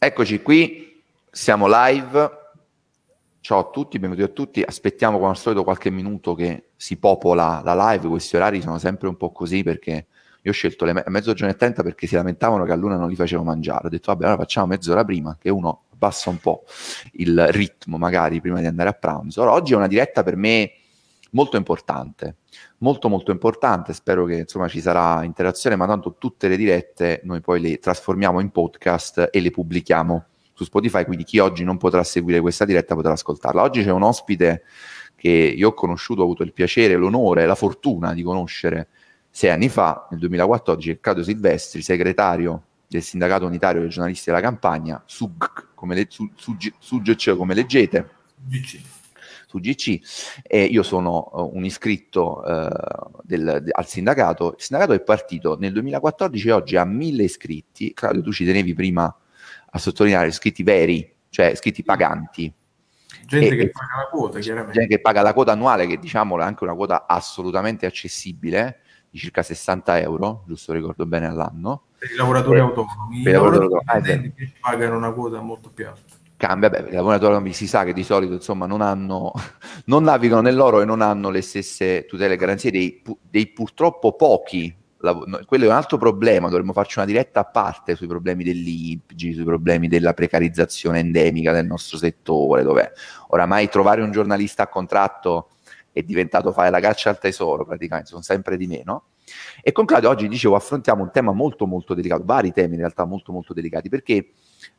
Eccoci qui, siamo live. Ciao a tutti, benvenuti a tutti. Aspettiamo come al solito qualche minuto che si popola la live. Questi orari sono sempre un po' così perché io ho scelto le me- mezzogiorno e trenta perché si lamentavano che a luna non li facevo mangiare. Ho detto vabbè, allora facciamo mezz'ora prima che uno abbassa un po' il ritmo magari prima di andare a pranzo. Allora, oggi è una diretta per me molto importante, molto molto importante, spero che insomma ci sarà interazione, ma tanto tutte le dirette noi poi le trasformiamo in podcast e le pubblichiamo su Spotify, quindi chi oggi non potrà seguire questa diretta potrà ascoltarla. Oggi c'è un ospite che io ho conosciuto, ho avuto il piacere, l'onore, la fortuna di conoscere sei anni fa, nel 2014, è Claudio Silvestri, segretario del Sindacato Unitario dei Giornalisti della Campagna, SUG, come, le, su, su, su, come leggete. GC su GC e io sono uh, un iscritto uh, del, de, al sindacato. Il sindacato è partito nel 2014 e oggi ha mille iscritti. Claudio, tu ci tenevi prima a sottolineare iscritti veri, cioè iscritti paganti. Gente e, che paga la quota, chiaramente. Gente che paga la quota annuale, che diciamo è anche una quota assolutamente accessibile, di circa 60 euro, giusto ricordo bene all'anno. Per i lavoratori autonomi. Per i lavoratori autonomi. Ah, pagano una quota molto più alta cambia, beh, i lavoratori autonomi si sa che di solito insomma non hanno, non navigano nell'oro e non hanno le stesse tutele e garanzie dei, dei purtroppo pochi quello è un altro problema, dovremmo farci una diretta a parte sui problemi dell'IPG, sui problemi della precarizzazione endemica del nostro settore, dove oramai trovare un giornalista a contratto è diventato fare la caccia al tesoro, praticamente, sono sempre di meno. E con Claudio oggi, dicevo, affrontiamo un tema molto molto delicato, vari temi in realtà molto molto delicati, perché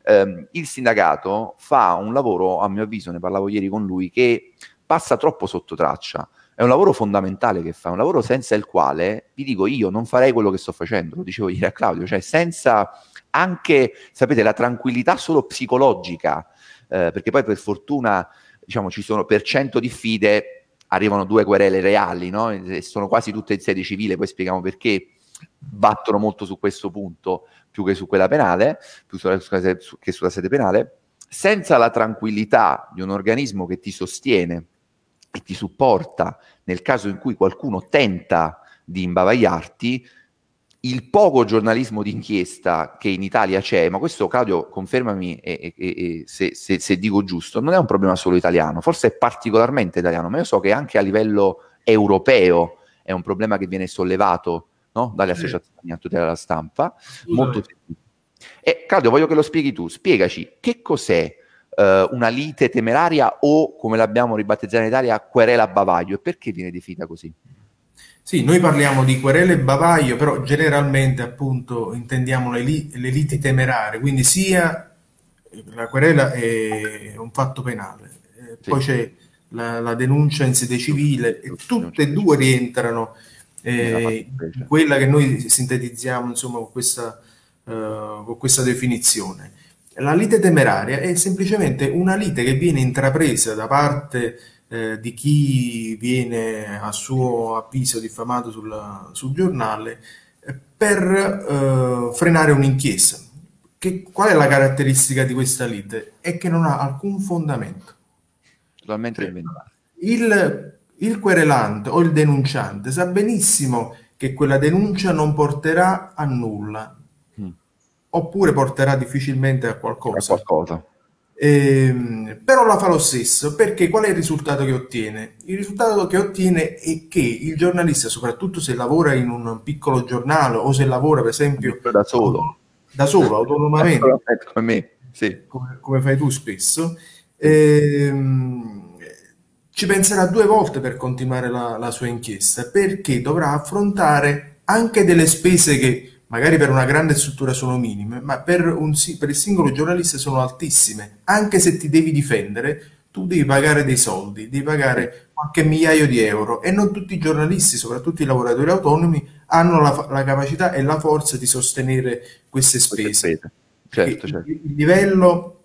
ehm, il sindacato fa un lavoro, a mio avviso, ne parlavo ieri con lui, che passa troppo sotto traccia. È un lavoro fondamentale che fa, un lavoro senza il quale, vi dico, io non farei quello che sto facendo, lo dicevo ieri a Claudio, cioè senza anche, sapete, la tranquillità solo psicologica, eh, perché poi per fortuna, diciamo, ci sono per cento diffide arrivano due querele reali, no? Sono quasi tutte in sede civile, poi spieghiamo perché battono molto su questo punto più che su quella penale, più sulla, su, che sulla sede penale, senza la tranquillità di un organismo che ti sostiene e ti supporta nel caso in cui qualcuno tenta di imbavagliarti, il poco giornalismo d'inchiesta che in Italia c'è, ma questo Claudio confermami e, e, e, se, se, se, dico giusto, non è un problema solo italiano, forse è particolarmente italiano, ma io so che anche a livello europeo è un problema che viene sollevato no? dalle sì. associazioni a tutela della stampa. Molto e Claudio, voglio che lo spieghi tu, spiegaci che cos'è uh, una lite temeraria o, come l'abbiamo ribattezzata in Italia, querela bavaglio e perché viene definita così? Sì, noi parliamo di querele e bavaglio, però generalmente appunto intendiamo le, li- le liti temerarie, quindi sia la querela è un fatto penale, eh, sì. poi c'è la, la, denuncia in sede civile e tutte e due rientrano eh, quella che noi sintetizziamo insomma con questa, uh, con questa definizione. La lite temeraria è semplicemente una lite che viene intrapresa da parte eh, di chi viene a suo avviso diffamato sul, sul giornale eh, per eh, frenare un'inchiesta. Che, qual è la caratteristica di questa lite? È che non ha alcun fondamento. Totalmente inventato. Il, il querelante o il denunciante sa benissimo che quella denuncia non porterà a nulla, mm. oppure porterà difficilmente a qualcosa. A qualcosa. Ehm, però la fa lo stesso perché qual è il risultato che ottiene? Il risultato che ottiene è che il giornalista, soprattutto se lavora in un piccolo giornale o se lavora per esempio da solo, da solo autonomamente, come me, sì. come, come, fai tu spesso, ehm, ci penserà due volte per continuare la, la sua inchiesta perché dovrà affrontare anche delle spese che magari per una grande struttura sono minime, ma per, un, per, il singolo giornalista sono altissime. Anche se ti devi difendere, tu devi pagare dei soldi, devi pagare qualche migliaio di euro e non tutti i giornalisti, soprattutto i lavoratori autonomi, hanno la, la capacità e la forza di sostenere queste spese. Certo, certo. Il, il, livello,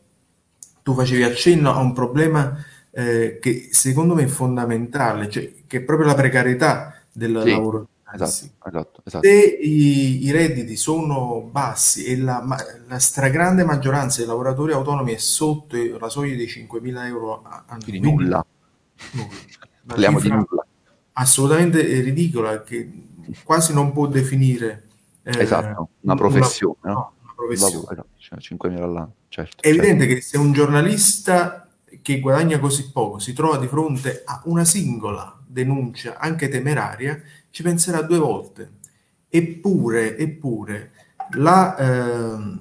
tu facevi accenno a un problema eh, che secondo me è fondamentale, cioè che è proprio la precarietà del sì. lavoro Esatto, esatto, esatto. Se i, i, redditi sono bassi e la, la, stragrande maggioranza dei lavoratori autonomi è sotto la soglia dei 5.000 euro annuali, quindi nulla. nulla. Parliamo di nulla. Assolutamente ridicola, che quasi non può definire eh, esatto, una professione. Una, no? una professione. Cioè 5.000 all'anno, certo. È evidente certo. che se un giornalista che guadagna così poco si trova di fronte a una singola denuncia, anche temeraria, ci penserà due volte. Eppure, eppure la, eh,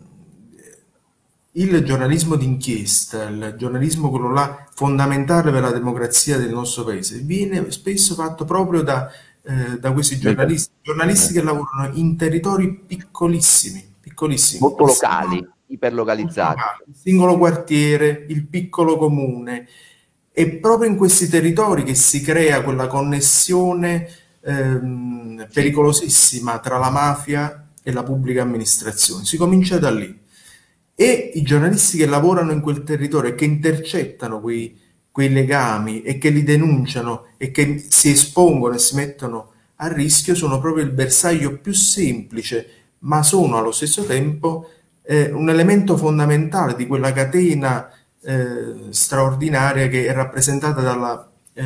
il giornalismo d'inchiesta, il giornalismo quello là fondamentale per la democrazia del nostro paese, viene spesso fatto proprio da, eh, da questi giornalisti, giornalisti che lavorano in territori piccolissimi, piccolissimi. Molto locali, iperlocalizzati. Il singolo quartiere, il piccolo comune. È proprio in questi territori che si crea quella connessione ehm, pericolosissima tra la mafia e la pubblica amministrazione. Si comincia da lì. E i giornalisti che lavorano in quel territorio e che intercettano quei, quei legami e che li denunciano e che si espongono e si mettono a rischio sono proprio il bersaglio più semplice, ma sono allo stesso tempo eh, un elemento fondamentale di quella catena eh, straordinaria che è rappresentata dalla, eh,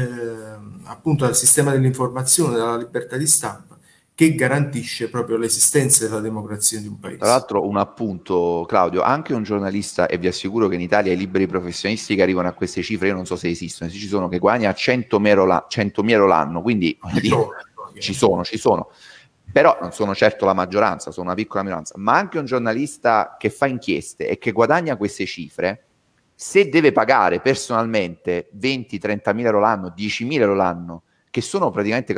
appunto dal sistema dell'informazione, dalla libertà di stampa, che garantisce proprio l'esistenza della democrazia di un paese. Tra l'altro un appunto, Claudio, anche un giornalista, e vi assicuro che in Italia i liberi professionisti che arrivano a queste cifre, io non so se esistono, se ci sono, che guadagna 100 euro, 100 euro l'anno, quindi ci sono, ci sono però non sono certo la maggioranza, sono una piccola minoranza, ma anche un giornalista che fa inchieste e che guadagna queste cifre, se deve pagare personalmente 20-30 mila euro l'anno, 10 mila euro l'anno, che sono praticamente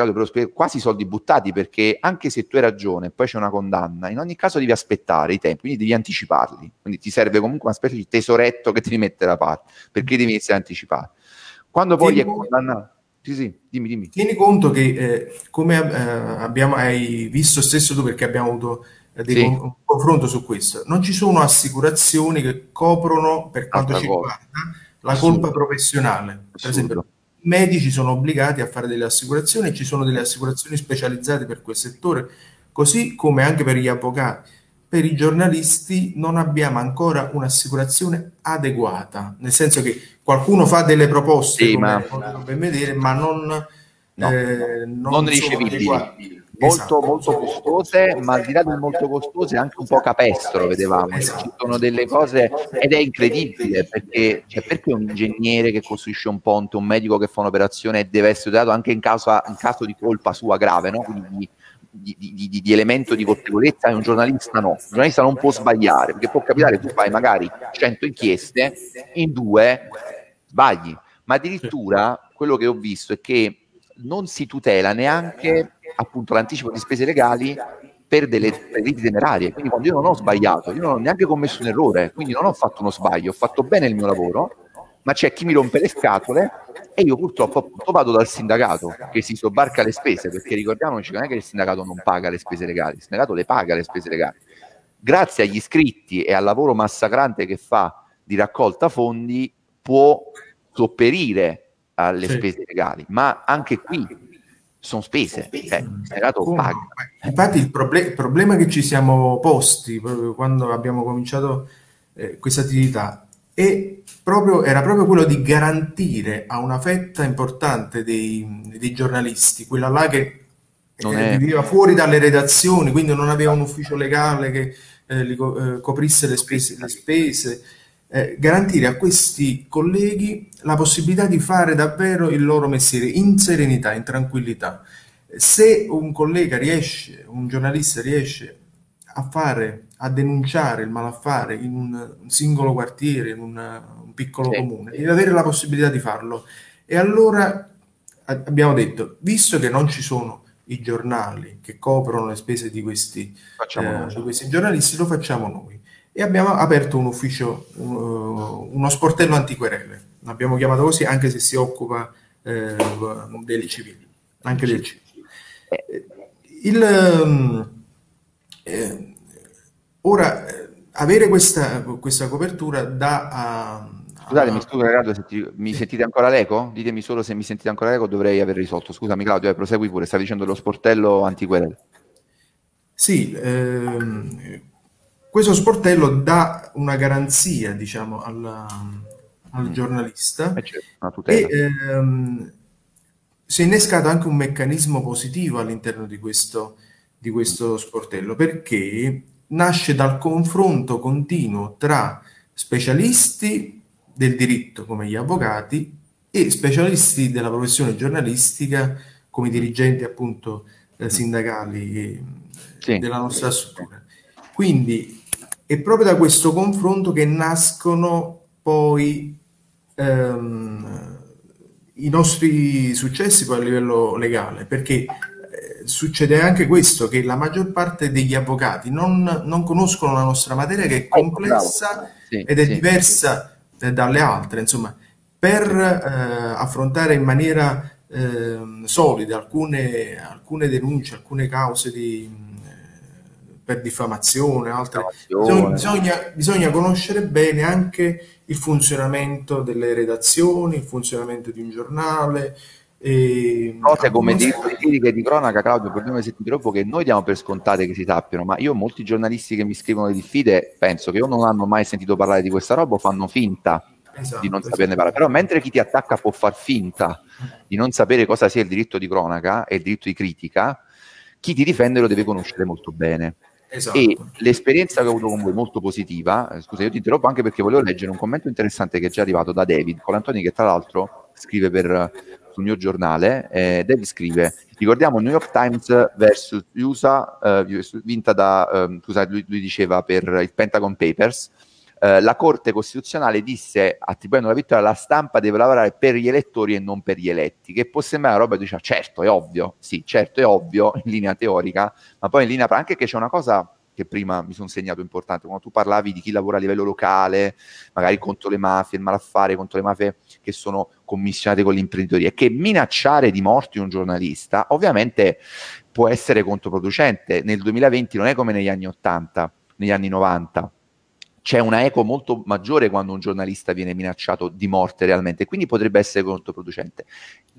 quasi soldi buttati perché anche se tu hai ragione poi c'è una condanna, in ogni caso devi aspettare i tempi, quindi devi anticiparli, quindi ti serve comunque una specie di tesoretto che ti rimette da parte, perché devi iniziare a anticipare. Quando poi è condannato sì, sì, dimmi, dimmi. Tieni conto che, eh, come eh, abbiamo, hai visto stesso tu, perché abbiamo avuto eh, sì. con, un confronto su questo, non ci sono assicurazioni che coprono, per quanto Altra ci riguarda, la Assurdo. colpa professionale. Per Assurdo. esempio, i medici sono obbligati a fare delle assicurazioni, ci sono delle assicurazioni specializzate per quel settore, così come anche per gli avvocati per i giornalisti non abbiamo ancora un'assicurazione adeguata, nel senso che qualcuno fa delle proposte, sì, come ma... ben vedere, ma non, no, eh, non, non ricevibili. Molto, esatto. molto costose, ma al di là del molto costose anche un po' capestro, vedevamo. Esatto. Ci sono delle cose ed è incredibile perché, cioè, perché un ingegnere che costruisce un ponte, un medico che fa un'operazione deve essere dato anche in caso, in caso di colpa sua grave, no? Quindi di, di, di, di, elemento di colpevolezza e un giornalista no. Un giornalista non può sbagliare, perché può capitare tu fai magari 100 inchieste, in due sbagli. Ma addirittura quello che ho visto è che non si tutela neanche appunto l'anticipo di spese legali per delle reti temerarie. Quindi quando io non ho sbagliato, io non ho neanche commesso un errore, quindi non ho fatto uno sbaglio, ho fatto bene il mio lavoro, ma c'è chi mi rompe le scatole e io purtroppo appunto vado dal sindacato che si sobbarca le spese, perché ricordiamoci che non è che il sindacato non paga le spese legali, il sindacato le paga le spese legali. Grazie agli iscritti e al lavoro massacrante che fa di raccolta fondi può sopperire alle sì. spese legali, ma anche qui sono spese, cioè, il sindacato paga. Infatti il, proble- il, problema che ci siamo posti proprio quando abbiamo cominciato eh, questa attività proprio, era proprio quello di garantire a una fetta importante dei, dei giornalisti, quella là che eh, viveva fuori dalle redazioni, quindi non aveva un ufficio legale che eh, li, eh, coprisse le spese, le spese eh, garantire a questi colleghi la possibilità di fare davvero il loro mestiere in serenità, in tranquillità. Se un collega riesce, un giornalista riesce a fare a denunciare il malaffare in un, un singolo quartiere, in un, un piccolo sì. comune, di avere la possibilità di farlo. E allora abbiamo detto, visto che non ci sono i giornali che coprono le spese di questi, eh, di questi giornalisti, lo facciamo noi. E abbiamo aperto un ufficio, uh, uno sportello antiquerele, l'abbiamo chiamato così anche se si occupa eh, dei civili, anche del civile. Eh, il, eh, Ora, eh, avere questa, questa copertura da... A, Scusate, mi scuso Riccardo, senti, mi sentite ancora l'eco? Ditemi solo se mi sentite ancora l'eco, dovrei aver risolto. Scusami Claudio, eh, prosegui pure, stavi dicendo lo sportello antiquerel. Sì, ehm, questo sportello dà una garanzia, diciamo, alla, al mm. giornalista eh certo, e ehm, si è innescato anche un meccanismo positivo all'interno di questo, di questo sportello, perché nasce dal confronto continuo tra specialisti del diritto come gli avvocati e specialisti della professione giornalistica come i dirigenti appunto eh, sindacali eh, sì. della nostra struttura. Quindi è proprio da questo confronto che nascono poi ehm, i nostri successi poi a livello legale, perché eh, succede anche questo, che la maggior parte degli avvocati non, non conoscono la nostra materia che è complessa sì, ed è sì. diversa eh, dalle altre, insomma, per eh, affrontare in maniera eh, solida alcune, alcune denunce, alcune cause di per diffamazione, altre. Bisogna, bisogna, bisogna, conoscere bene anche il funzionamento delle redazioni, il funzionamento di un giornale. E... Cose come di critiche di cronaca, Claudio, perdonami se ti troppo, che noi diamo per scontate che si sappiano, ma io molti giornalisti che mi scrivono le diffide penso che o non hanno mai sentito parlare di questa roba o fanno finta esatto, di non esatto. saperne parlare. Però mentre chi ti attacca può far finta di non sapere cosa sia il diritto di cronaca e il diritto di critica, chi ti difende lo deve conoscere molto bene. Esatto. E l'esperienza che ho avuto con voi è molto positiva. Eh, scusa, io ti interrompo anche perché volevo leggere un commento interessante che è già arrivato da David Colantoni, che tra l'altro scrive per, sul mio giornale. Eh, David scrive: Ricordiamo New York Times versus USA, eh, vinta da, eh, scusa, lui, lui diceva per il Pentagon Papers eh, la Corte Costituzionale disse, attribuendo la vittoria alla stampa, deve lavorare per gli elettori e non per gli eletti, che può sembrare una roba che dice, certo, è ovvio, sì, certo, è ovvio in linea teorica, ma poi in linea anche che c'è una cosa che prima mi sono segnato importante, quando tu parlavi di chi lavora a livello locale, magari contro le mafie, il malaffare, contro le mafie che sono commissionate con l'imprenditoria, che minacciare di morte un giornalista ovviamente può essere controproducente. Nel 2020 non è come negli anni 80, negli anni 90 c'è una eco molto maggiore quando un giornalista viene minacciato di morte realmente, quindi potrebbe essere controproducente.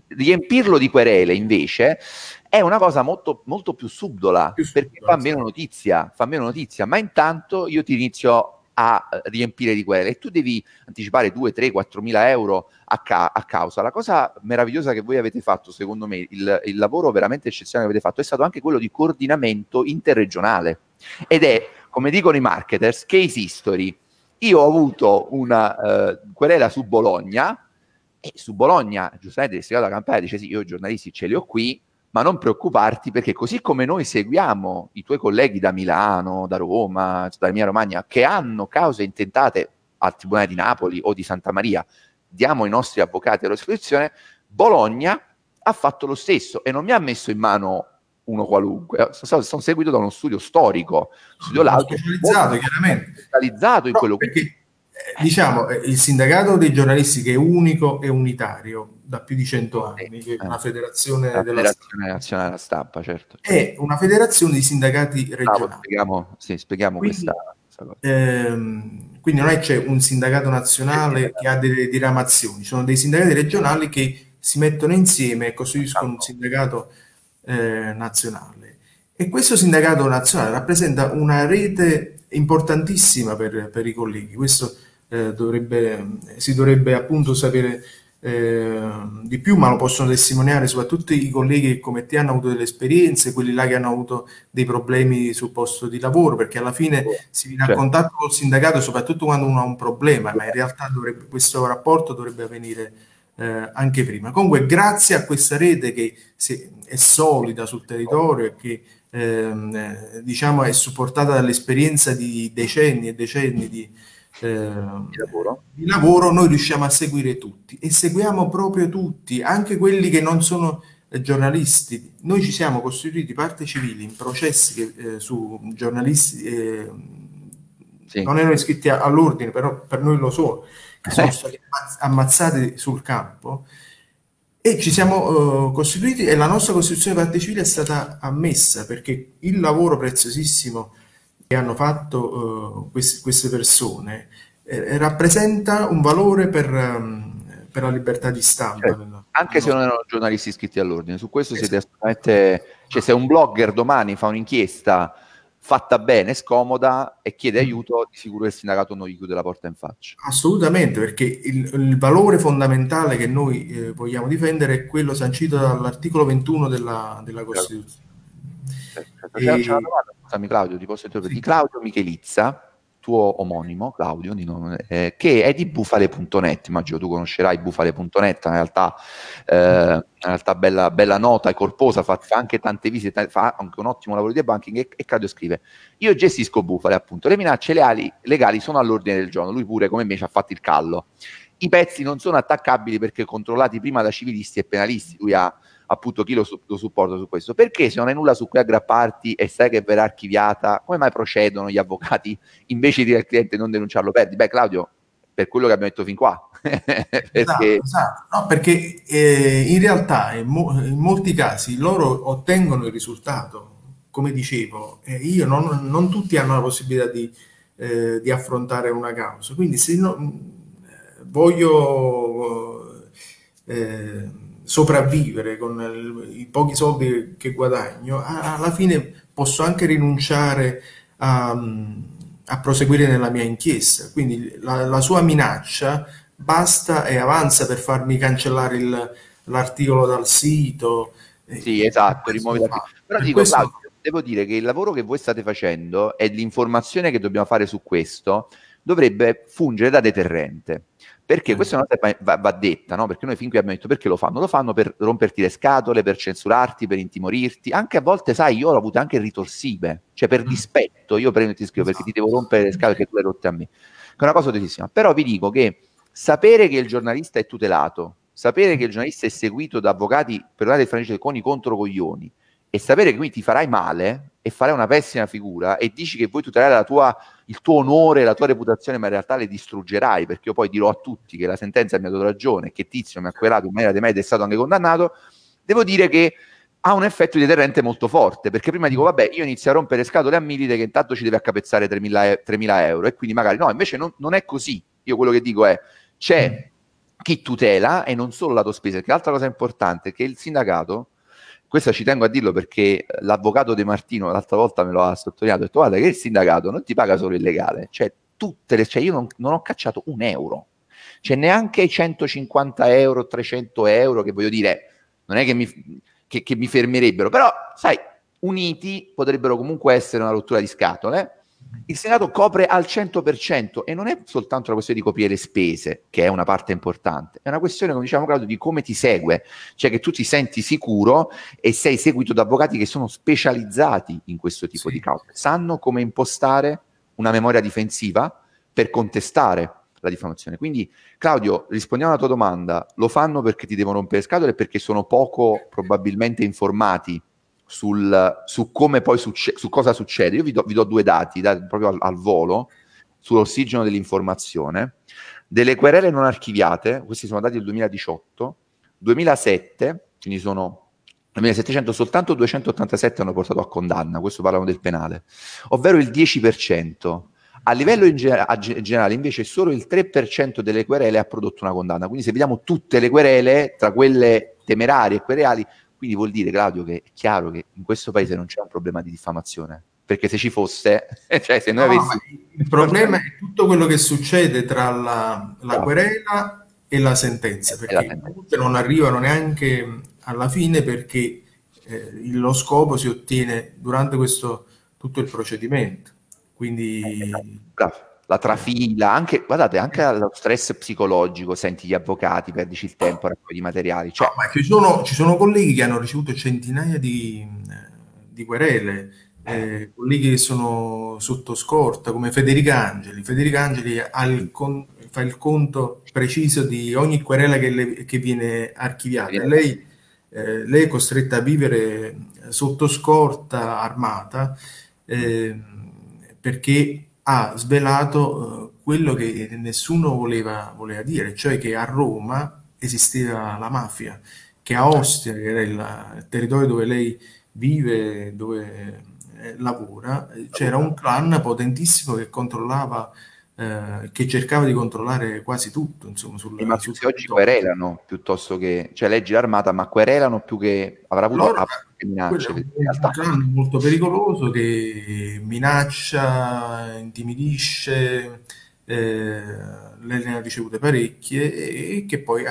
Riempirlo di querele invece è una cosa molto, molto più subdola, più perché subdola, fa meno notizia, fa meno notizia, ma intanto io ti inizio a riempire di querele e tu devi anticipare 2, 3, 4 mila euro a, ca- a, causa. La cosa meravigliosa che voi avete fatto, secondo me, il, il lavoro veramente eccezionale che avete fatto, è stato anche quello di coordinamento interregionale ed è come dicono i marketers, case history. Io ho avuto una uh, querela su Bologna e su Bologna, giustamente il segreto della campagna dice sì, io i giornalisti ce li ho qui, ma non preoccuparti perché così come noi seguiamo i tuoi colleghi da Milano, da Roma, da Emilia Romagna, che hanno cause intentate al Tribunale di Napoli o di Santa Maria, diamo i nostri avvocati all'esposizione, Bologna ha fatto lo stesso e non mi ha messo in mano uno qualunque, sono, sono seguito da uno studio storico, studio lauto, specializzato chiaramente, specializzato in quello perché, che... Diciamo, eh, il sindacato dei giornalisti che è unico e unitario da più di cento anni, che è una federazione, la della federazione nazionale della stampa, certo. È una federazione di sindacati regionali. Ah, spieghiamo, sì, spieghiamo quindi, questa, questa ehm, quindi non è c'è un sindacato nazionale che ha delle diramazioni, sono dei sindacati regionali che si mettono insieme e costituiscono un sindacato eh, nazionale. E questo sindacato nazionale rappresenta una rete importantissima per, per i colleghi. Questo eh, dovrebbe, si dovrebbe appunto sapere eh, di più, ma lo possono testimoniare soprattutto i colleghi che come te hanno avuto delle esperienze, quelli là che hanno avuto dei problemi sul posto di lavoro, perché alla fine si viene a certo. contatto col sindacato soprattutto quando uno ha un problema, ma in realtà dovrebbe, questo rapporto dovrebbe avvenire eh, anche prima. Comunque, grazie a questa rete che è solida sul territorio e che ehm, eh, diciamo è supportata dall'esperienza di decenni e decenni di, eh, di, lavoro. di, lavoro. noi riusciamo a seguire tutti e seguiamo proprio tutti, anche quelli che non sono eh, giornalisti. Noi ci siamo costituiti parte civili in processi che, eh, su giornalisti eh, sì. non erano iscritti all'ordine, però per noi lo sono sono stati ammazzati sul campo e ci siamo uh, costituiti e la nostra Costituzione parte civile è stata ammessa perché il lavoro preziosissimo che hanno fatto uh, questi, queste persone eh, rappresenta un valore per, um, per, la libertà di stampa. Certo. Anche no. se non erano giornalisti iscritti all'ordine, su questo esatto. siete assolutamente... Cioè se un blogger domani fa un'inchiesta fatta bene, scomoda e chiede mm. aiuto, di sicuro il sindacato non gli chiude la porta in faccia. Assolutamente, perché il, il valore fondamentale che noi eh, vogliamo difendere è quello sancito dall'articolo 21 della, della Costituzione. c'è, e... c'è una domanda, scusami Claudio, ti posso interrompere, sì. di Claudio Michelizza, tuo omonimo, Claudio, nome, eh, che è di bufale.net, immagino tu conoscerai bufale.net, in realtà, eh, in realtà bella, bella, nota e corposa, fa, fa, anche tante visite, fa anche un ottimo lavoro di banking e, e Claudio scrive, io gestisco bufale appunto, le minacce leali, legali sono all'ordine del giorno, lui pure come me ci ha fatto il callo, i pezzi non sono attaccabili perché controllati prima da civilisti e penalisti, lui ha appunto chi lo, lo, supporta su questo. Perché se non hai nulla su cui aggrapparti e sai che verrà archiviata, come mai procedono gli avvocati invece di dire al cliente non denunciarlo? Perdi. Beh, Claudio, per quello che abbiamo detto fin qua. perché... Esatto, esatto. No, perché eh, in realtà in, mo- in, molti casi loro ottengono il risultato, come dicevo, eh, io non, non, tutti hanno la possibilità di, eh, di affrontare una causa, quindi se no, eh, voglio eh, sopravvivere con il, i pochi soldi che guadagno, alla fine posso anche rinunciare a, a proseguire nella mia inchiesta. Quindi la, la, sua minaccia basta e avanza per farmi cancellare il, l'articolo dal sito. Sì, esatto, rimuovi l'articolo. Però dico, questo... Claudio, devo dire che il lavoro che voi state facendo e l'informazione che dobbiamo fare su questo dovrebbe fungere da deterrente perché questa è una cosa che va, va detta, no? Perché noi fin qui abbiamo detto perché lo fanno? Lo fanno per romperti le scatole, per censurarti, per intimorirti. Anche a volte, sai, io ho avuto anche ritorsive, cioè per mm. dispetto. Io prendo e ti scrivo perché ti devo rompere le scatole che tu le hai rotte a me. Che è una cosa odiosissima. Però vi dico che sapere che il giornalista è tutelato, sapere che il giornalista è seguito da avvocati, per il francese, con i controcoglioni, e sapere che quindi ti farai male e farai una pessima figura e dici che vuoi tutelare tua, il tuo onore, la tua reputazione, ma in realtà le distruggerai, perché io poi dirò a tutti che la sentenza mi ha dato ragione, che Tizio mi ha querato in maniera demente è stato anche condannato, devo dire che ha un effetto di deterrente molto forte, perché prima dico, vabbè, io inizio a rompere scatole a Milite che intanto ci deve accapezzare 3.000, 3.000 euro, e quindi magari no, invece non, non, è così. Io quello che dico è, c'è chi tutela e non solo lato spese, perché l'altra cosa importante è che il sindacato questo ci tengo a dirlo perché l'avvocato De Martino l'altra volta me lo ha sottolineato, ha detto guarda che il sindacato non ti paga solo il legale, cioè tutte le, cioè io non, non ho cacciato un euro, cioè neanche i 150 euro, 300 euro che voglio dire, non è che mi, che, che mi fermerebbero, però sai, uniti potrebbero comunque essere una rottura di scatole, il Senato copre al 100% e non è soltanto una questione di coprire le spese, che è una parte importante, è una questione, come diciamo Claudio, di come ti segue, cioè che tu ti senti sicuro e sei seguito da avvocati che sono specializzati in questo tipo sì. di cause, sanno come impostare una memoria difensiva per contestare la diffamazione. Quindi, Claudio, rispondiamo alla tua domanda, lo fanno perché ti devono rompere le scatole e perché sono poco probabilmente informati sul, su come poi succe- su cosa succede. Io vi do, vi do due dati, dati proprio al, al, volo sull'ossigeno dell'informazione. Delle querele non archiviate, questi sono dati del 2018, 2007, quindi sono 2700, soltanto 287 hanno portato a condanna, questo parlano del penale, ovvero il 10%. A livello in generale, invece, solo il 3% delle querele ha prodotto una condanna. Quindi, se vediamo tutte le querele, tra quelle temerarie e quereli, quindi vuol dire, Claudio, che è chiaro che in questo paese non c'è un problema di diffamazione, perché se ci fosse, cioè se noi no, avessimo... Il problema è tutto quello che succede tra la, la no. querela e la sentenza, perché la sentenza. non arrivano neanche alla fine perché eh, lo scopo si ottiene durante questo, tutto il procedimento. Quindi... Bravo la trafila, anche, guardate, anche lo stress psicologico, senti gli avvocati, perdici il tempo, raccogli i materiali. Cioè... No, ma ci sono, ci sono, colleghi che hanno ricevuto centinaia di, di querele, eh, colleghi che sono sotto scorta, come Federica Angeli. Federica Angeli il con, fa il conto preciso di ogni querela che, le, che viene archiviata. Lei, eh, lei, è costretta a vivere sotto scorta armata eh, perché ha svelato eh, quello che nessuno voleva, voleva dire, cioè che a Roma esisteva la mafia, che a Ostia, che era il territorio dove lei vive, dove eh, lavora, c'era un clan potentissimo che controllava eh, che cercava di controllare quasi tutto. Insomma, sul, ma sul oggi querelano piuttosto che, cioè leggi l'armata, ma querelano più che avrà avuto Loro, minacce. È un molto pericoloso che minaccia, intimidisce, eh, lei ne ha ricevute parecchie e, che poi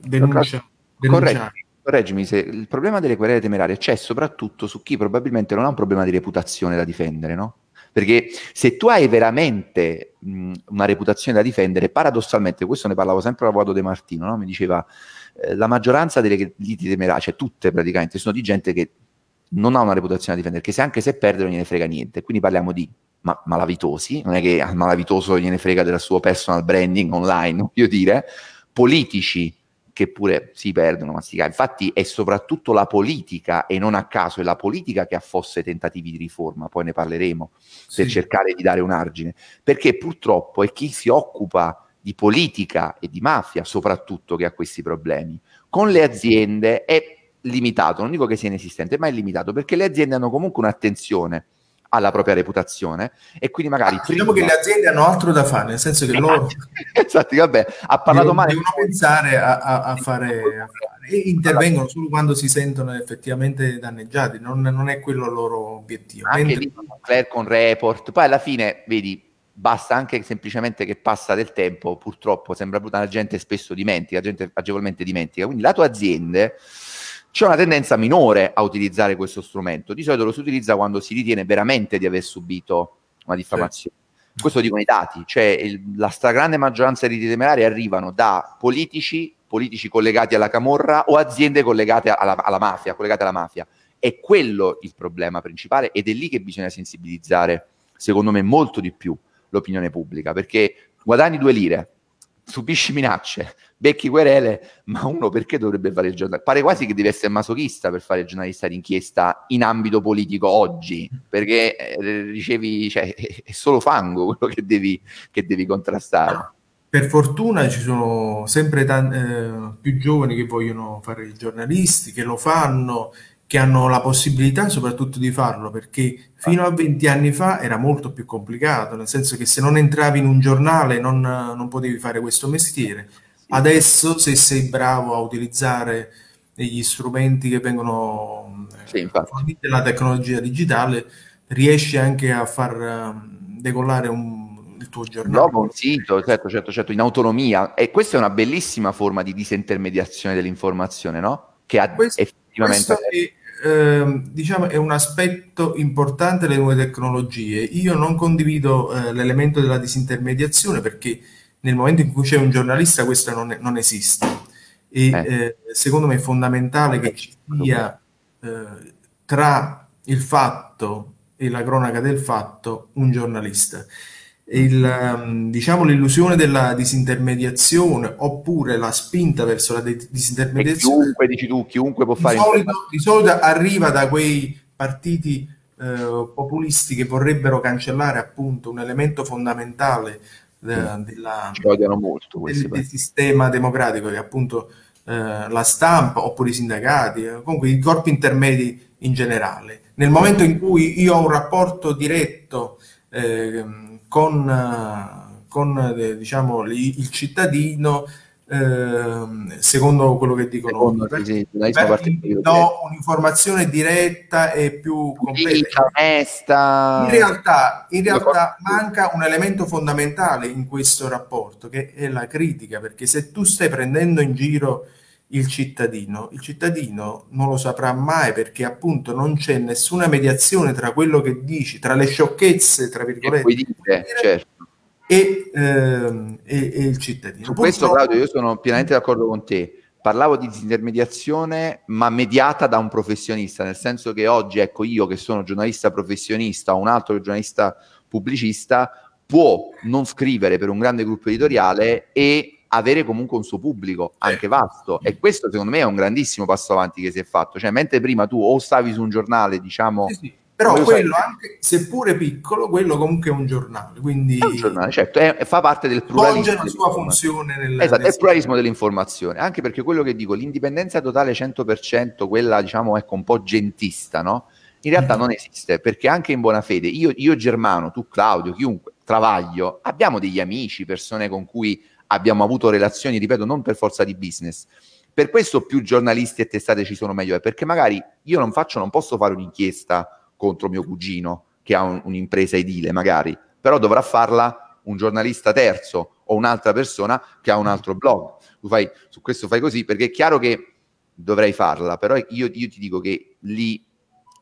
denuncia. denuncia. Corretto correggimi se il problema delle querele temerarie c'è soprattutto su chi probabilmente non ha un problema di reputazione da difendere, no? Perché se tu hai veramente mh, una reputazione da difendere, paradossalmente, questo ne parlavo sempre l'avvocato De Martino, no? mi diceva eh, la maggioranza delle liti temerarie, cioè tutte praticamente, sono di gente che non ha una reputazione da difendere, che se anche se perde non gliene frega niente. Quindi parliamo di ma- malavitosi, non è che al malavitoso gliene frega del suo personal branding online, voglio dire, politici che pure si perdono, ma si Infatti è soprattutto la politica, e non a caso è la politica che affossa i tentativi di riforma, poi ne parleremo, sì. per cercare di dare un argine, perché purtroppo è chi si occupa di politica e di mafia soprattutto che ha questi problemi. Con le aziende è limitato, non dico che sia inesistente, ma è limitato, perché le aziende hanno comunque un'attenzione alla propria reputazione e quindi magari ah, diciamo prima... che le aziende hanno altro da fare nel senso che loro esatto, vabbè, ha parlato devono, male. devono pensare a, a, a, fare, a, fare, e intervengono solo quando si sentono effettivamente danneggiati non, non è quello il loro obiettivo. Anche Mentre... lì Claire con report. Poi alla fine vedi basta anche semplicemente che passa del tempo purtroppo sembra brutta la gente spesso dimentica la gente agevolmente dimentica. Quindi la tua azienda c'è una tendenza minore a utilizzare questo strumento. Di solito lo si utilizza quando si ritiene veramente di aver subito una diffamazione. Sì. Questo dicono i dati, cioè il, la stragrande maggioranza dei temerari arrivano da politici, politici collegati alla camorra o aziende collegate alla, alla mafia, collegate alla mafia. È quello il problema principale ed è lì che bisogna sensibilizzare, secondo me, molto di più l'opinione pubblica, perché guadagni due lire, subisci minacce, becchi querele, ma uno perché dovrebbe fare il giornalista? Pare quasi che devi essere masochista per fare il giornalista d'inchiesta in ambito politico oggi, perché eh, ricevi, cioè, è solo fango quello che devi, che devi contrastare. Per fortuna ci sono sempre tan- eh, più giovani che vogliono fare i giornalisti, che lo fanno, che hanno la possibilità soprattutto di farlo, perché fino a 20 anni fa era molto più complicato, nel senso che se non entravi in un giornale non, non potevi fare questo mestiere. Adesso se sei bravo a utilizzare gli strumenti che vengono sì, forniti dalla tecnologia digitale, riesci anche a far um, decollare un, il tuo giornale. Dopo un sito, certo, certo, certo, in autonomia. E questa è una bellissima forma di disintermediazione dell'informazione, no? Che ha questo, effettivamente... Questo è eh, diciamo, è un aspetto importante delle nuove tecnologie. Io non condivido eh, l'elemento della disintermediazione perché nel momento in cui c'è un giornalista questo non, non esiste. E eh. eh secondo me è fondamentale che ci sia eh, tra il fatto e la cronaca del fatto un giornalista il, ehm, diciamo, l'illusione della disintermediazione oppure la spinta verso la disintermediazione. E chiunque, dici tu, chiunque può fare. Di solito, di solito arriva da quei partiti eh, populisti che vorrebbero cancellare appunto un elemento fondamentale mm. della, molto, del, del sistema democratico che appunto eh, la stampa oppure i sindacati, eh, comunque i corpi intermedi in generale. Nel momento in cui io ho un rapporto diretto eh, con, con eh, diciamo, il cittadino eh, secondo quello che dicono secondo, sì, sì, no, un'informazione diretta e più completa. In realtà, in realtà manca un elemento fondamentale in questo rapporto che è la critica perché se tu stai prendendo in giro il cittadino, il cittadino non lo saprà mai perché appunto non c'è nessuna mediazione tra quello che dici, tra le sciocchezze, tra virgolette, dire, certo. E, ehm, e, e, il cittadino. Su questo Purtroppo... Claudio io sono pienamente d'accordo con te. Parlavo di disintermediazione, ma mediata da un professionista, nel senso che oggi, ecco, io che sono giornalista professionista o un altro giornalista pubblicista, può non scrivere per un grande gruppo editoriale e avere comunque un suo pubblico anche vasto e questo secondo me è un grandissimo passo avanti che si è fatto cioè mentre prima tu o stavi su un giornale diciamo sì, sì. Però quello sai... anche seppure piccolo quello comunque è un giornale quindi è un giornale certo è, fa parte del pluralismo svolge la sua funzione nel, esatto, è il pluralismo dell'informazione anche perché quello che dico l'indipendenza totale 100% quella diciamo ecco un po' gentista no? in realtà mm-hmm. non esiste perché anche in buona fede io, io Germano tu Claudio chiunque Travaglio abbiamo degli amici persone con cui abbiamo avuto relazioni, ripeto, non per forza di business. Per questo più giornalisti e testate ci sono meglio, è perché magari io non faccio, non posso fare un'inchiesta contro mio cugino che ha un, un'impresa edile, magari, però dovrà farla un giornalista terzo o un'altra persona che ha un altro blog. Tu fai, su questo fai così, perché è chiaro che dovrei farla, però io, io ti dico che lì,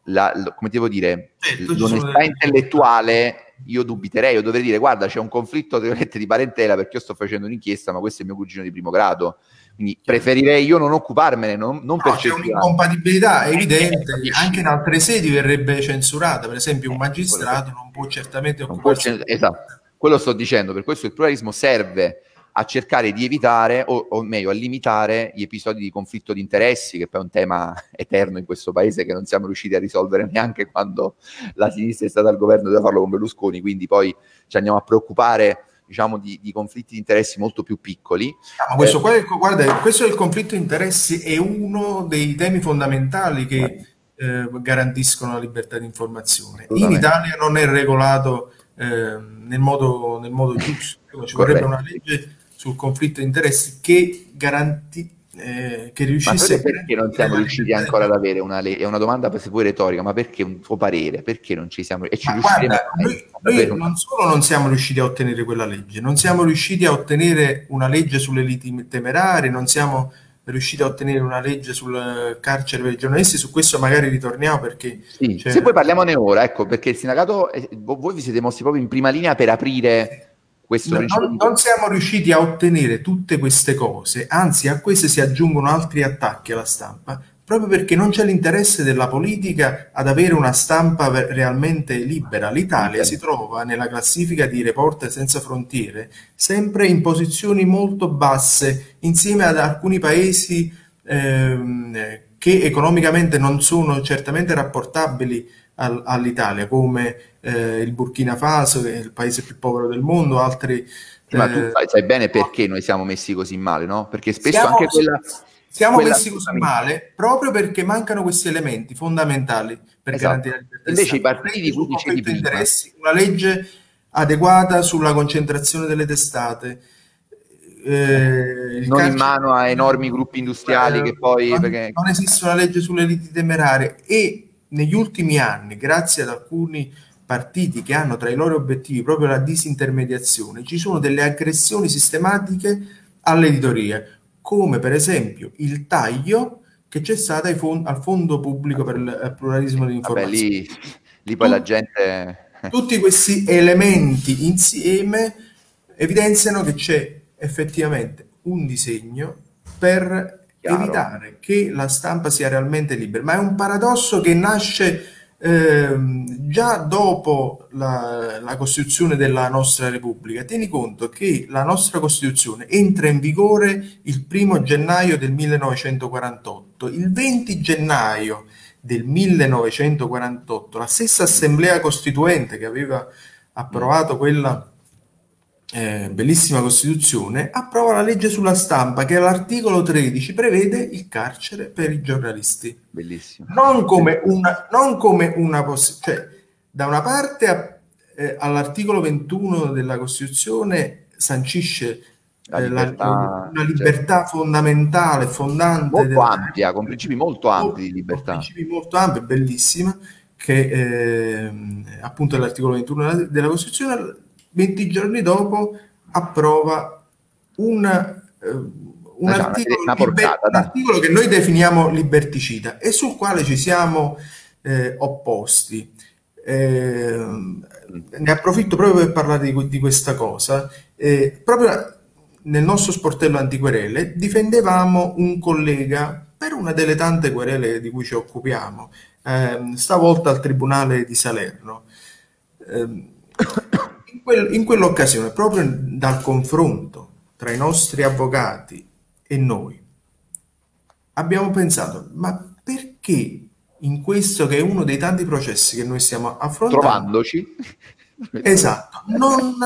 la, la, come devo dire, certo, l'onestà intellettuale io dubiterei, io dovrei dire guarda c'è un conflitto di parentela perché io sto facendo un'inchiesta ma questo è mio cugino di primo grado quindi preferirei io non occuparmene non, non no, c'è un'incompatibilità evidente anche in altre sedi verrebbe censurata per esempio un eh, magistrato non può certamente occuparsi può, esatto, quello sto dicendo per questo il pluralismo serve a cercare di evitare, o, o, meglio, a limitare gli episodi di conflitto di interessi, che poi è un tema eterno in questo paese che non siamo riusciti a risolvere neanche quando la sinistra è stata al governo, doveva farlo con Berlusconi, quindi poi ci andiamo a preoccupare diciamo, di, di, conflitti di interessi molto più piccoli. Ah, questo, eh, guarda, questo è il conflitto di interessi, è uno dei temi fondamentali che eh, garantiscono la libertà di informazione. In Italia non è regolato eh, nel, modo, nel modo giusto, ci vorrebbe una legge sul conflitto di interessi che garantisce eh, che riuscisse ma perché non siamo riusciti ancora ad avere una legge? È una domanda se pure retorica, ma perché un tuo parere? Perché non ci siamo e ci guarda, noi, noi non solo non siamo riusciti a ottenere quella legge, non siamo riusciti a ottenere una legge sulle liti temerarie, non siamo riusciti a ottenere una legge sul carcere per i giornalisti, su questo magari ritorniamo perché... Sì, se poi parliamone ora, ecco, perché il sindacato, voi vi siete mossi proprio in prima linea per aprire questo non, non, siamo riusciti a ottenere tutte queste cose, anzi a queste si aggiungono altri attacchi alla stampa, proprio perché non c'è l'interesse della politica ad avere una stampa realmente libera. L'Italia si trova nella classifica di Reporter senza frontiere sempre in posizioni molto basse insieme ad alcuni paesi ehm, che economicamente non sono certamente rapportabili al, all'Italia, come eh, il Burkina Faso, che è il paese più povero del mondo, altri... Ma tu eh, sai, sai, bene perché noi siamo messi così male, no? Perché spesso siamo, anche quella... Siamo quella messi così male proprio perché mancano questi elementi fondamentali per esatto. garantire la libertà. Invece i partiti cui dicevi prima... interessi, una legge adeguata sulla concentrazione delle testate, eh, non in mano a enormi gruppi industriali eh, che poi non, perché... non esiste una legge sulle liti temerarie e negli ultimi anni, grazie ad alcuni partiti che hanno tra i loro obiettivi proprio la disintermediazione, ci sono delle aggressioni sistematiche all'editoria, come per esempio il taglio che c'è stato fond- al Fondo Pubblico per il pluralismo dell'informazione. Vabbè, lì, lì poi la gente... Tutti questi elementi insieme evidenziano che c'è effettivamente un disegno per Chiaro. evitare che la stampa sia realmente libera, ma è un paradosso che nasce eh, già dopo la, la, Costituzione della nostra Repubblica. Tieni conto che la nostra Costituzione entra in vigore il primo gennaio del 1948. Il 20 gennaio del 1948 la stessa Assemblea Costituente che aveva approvato quella eh, bellissima Costituzione, approva la legge sulla stampa che all'articolo 13 prevede il carcere per i giornalisti. Bellissimo. Non come una, non come una possibilità, cioè da una parte a, eh, all'articolo 21 della Costituzione sancisce la eh, libertà, la, una certo. libertà certo. fondamentale, fondante. Molto della, ampia, con principi molto ampi di libertà. Con principi molto ampi, bellissima, che eh, appunto è l'articolo 21 della, della Costituzione 20 giorni dopo approva un, eh, un, articolo, porcata, liber- un articolo, che noi definiamo liberticida e sul quale ci siamo eh, opposti. Eh, ne approfitto proprio per parlare di, di questa cosa. Eh, proprio nel nostro sportello antiquerele difendevamo un collega per una delle tante querele di cui ci occupiamo, ehm, stavolta al Tribunale di Salerno. In, quel, in quell'occasione, proprio dal confronto tra i nostri avvocati e noi, abbiamo pensato, ma perché in questo che è uno dei tanti processi che noi stiamo affrontando, trovandoci, esatto, non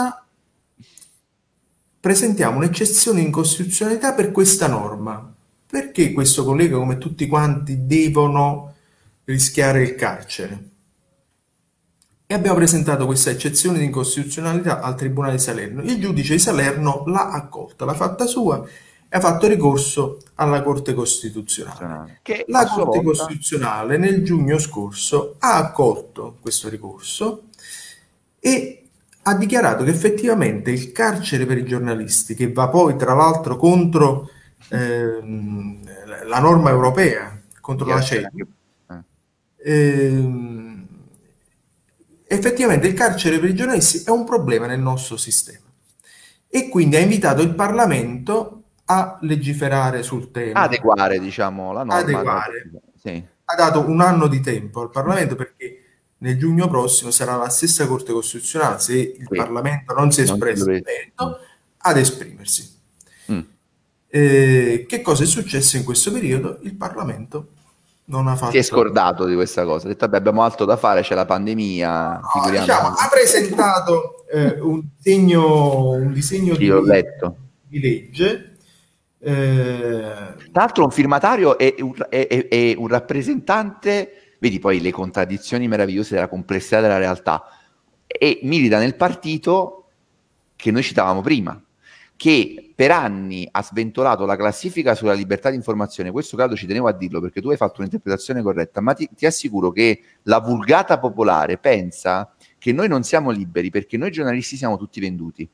presentiamo un'eccezione in costituzionalità per questa norma. Perché questo collega, come tutti quanti, devono rischiare il carcere? E abbiamo presentato questa eccezione di incostituzionalità al Tribunale di Salerno. Il giudice di Salerno l'ha accolta, l'ha fatta sua e ha fatto ricorso alla Corte Costituzionale. Che la Corte volta... Costituzionale nel giugno scorso ha accolto questo ricorso e ha dichiarato che effettivamente il carcere per i giornalisti, che va poi tra l'altro contro ehm, la norma europea contro la CEDU, ehm, effettivamente il carcere per i giornalisti è un problema nel nostro sistema e quindi ha invitato il Parlamento a legiferare sul tema. Adeguare, diciamo, la norma. Adeguare. Sì. Ha dato un anno di tempo al Parlamento perché nel giugno prossimo sarà la stessa Corte Costituzionale, se il sì. Parlamento non si è espresso in merito, ad esprimersi. Mm. Eh, che cosa è successo in questo periodo? Il Parlamento non ha fatto... Si è scordato di questa cosa, ha detto vabbè abbiamo altro da fare, c'è la pandemia. No, diciamo, ha presentato eh, un disegno, un disegno di, di, legge. Eh... Tra l'altro un firmatario è un, è, è, è un rappresentante vedi poi le contraddizioni meravigliose della complessità della realtà, e milita nel partito che noi citavamo prima, che per anni ha sventolato la classifica sulla libertà di informazione. Questo caso ci tenevo a dirlo perché tu hai fatto un'interpretazione corretta, ma ti, ti assicuro che la vulgata popolare pensa che noi non siamo liberi perché noi giornalisti siamo tutti venduti.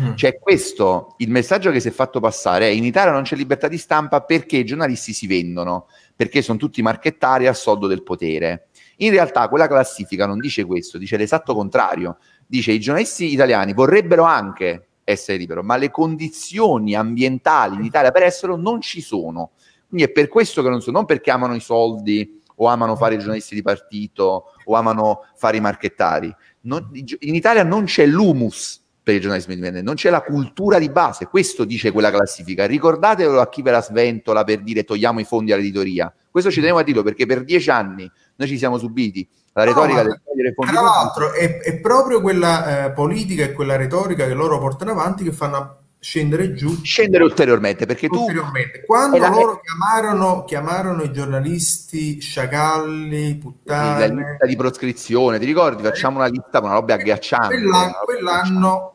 Mm. Cioè, questo il messaggio che si è fatto passare è: in Italia non c'è libertà di stampa perché i giornalisti si vendono, perché sono tutti marchettari a soldo del potere. In realtà, quella classifica non dice questo, dice l'esatto contrario. Dice: i giornalisti italiani vorrebbero anche essere liberi, ma le condizioni ambientali in Italia per esserlo non ci sono. Quindi è per questo che non sono, non perché amano i soldi o amano fare i giornalisti di partito o amano fare i marchettari. Non, in Italia non c'è l'humus per il giornalismo indipendente, non c'è la cultura di base, questo dice quella classifica. Ricordatelo a chi ve la sventola per dire togliamo i fondi all'editoria. Questo ci tenevo a dirlo perché per dieci anni noi ci siamo subiti la retorica no, del togliere fondi. Tra l'altro è, è, proprio quella eh, politica e quella retorica che loro portano avanti che fanno scendere giù. Scendere ulteriormente perché ulteriormente. tu... Quando la... loro chiamarono, chiamarono, i giornalisti sciacalli, puttane... La lista di proscrizione, ti ricordi? Facciamo una lista con una roba agghiacciante. Quell'anno, quell'anno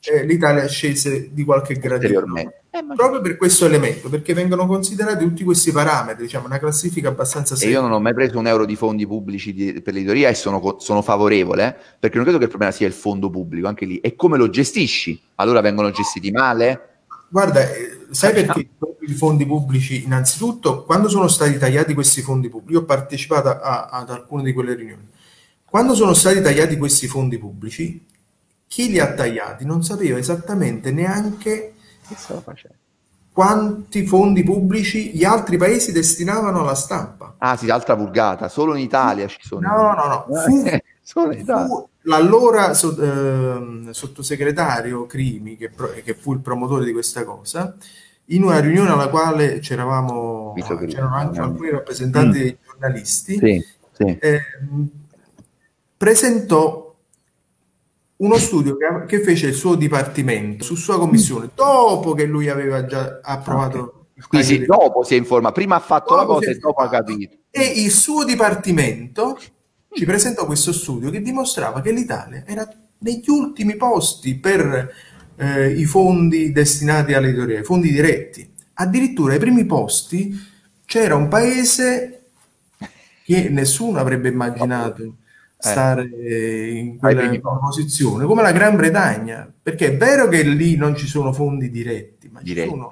eh, l'Italia scese di qualche gradino. Eh, proprio per questo elemento perché vengono considerati tutti questi parametri diciamo una classifica abbastanza seria io non ho mai preso un euro di fondi pubblici di, per l'editoria e sono, sono favorevole perché non credo che il problema sia il fondo pubblico anche lì. È come lo gestisci? Allora vengono gestiti male? Guarda eh, sai perché i fondi pubblici innanzitutto quando sono stati tagliati questi fondi pubblici io ho partecipato a, ad alcune di quelle riunioni quando sono stati tagliati questi fondi pubblici chi li ha tagliati non sapeva esattamente neanche quanti fondi pubblici gli altri paesi destinavano alla stampa. Ah sì, altra vulgata, solo in Italia ci sono. No, no, no, fu, fu l'allora so, eh, sottosegretario Crimi, che, pro, che, fu il promotore di questa cosa, in una riunione alla quale c'eravamo, c'erano anche alcuni rappresentanti mm. dei giornalisti, sì, sì. Eh, presentò uno studio che, che, fece il suo dipartimento su sua commissione dopo che lui aveva già approvato okay. Quindi sì, dopo si è informato, prima ha fatto dopo la cosa e dopo ha capito. E il suo dipartimento ci presentò questo studio che dimostrava che l'Italia era negli ultimi posti per eh, i fondi destinati all'editoria, i fondi diretti. Addirittura ai primi posti c'era un paese che nessuno avrebbe immaginato eh. stare in quella posizione, come la Gran Bretagna, perché è vero che lì non ci sono fondi diretti, ma diretti. ci sono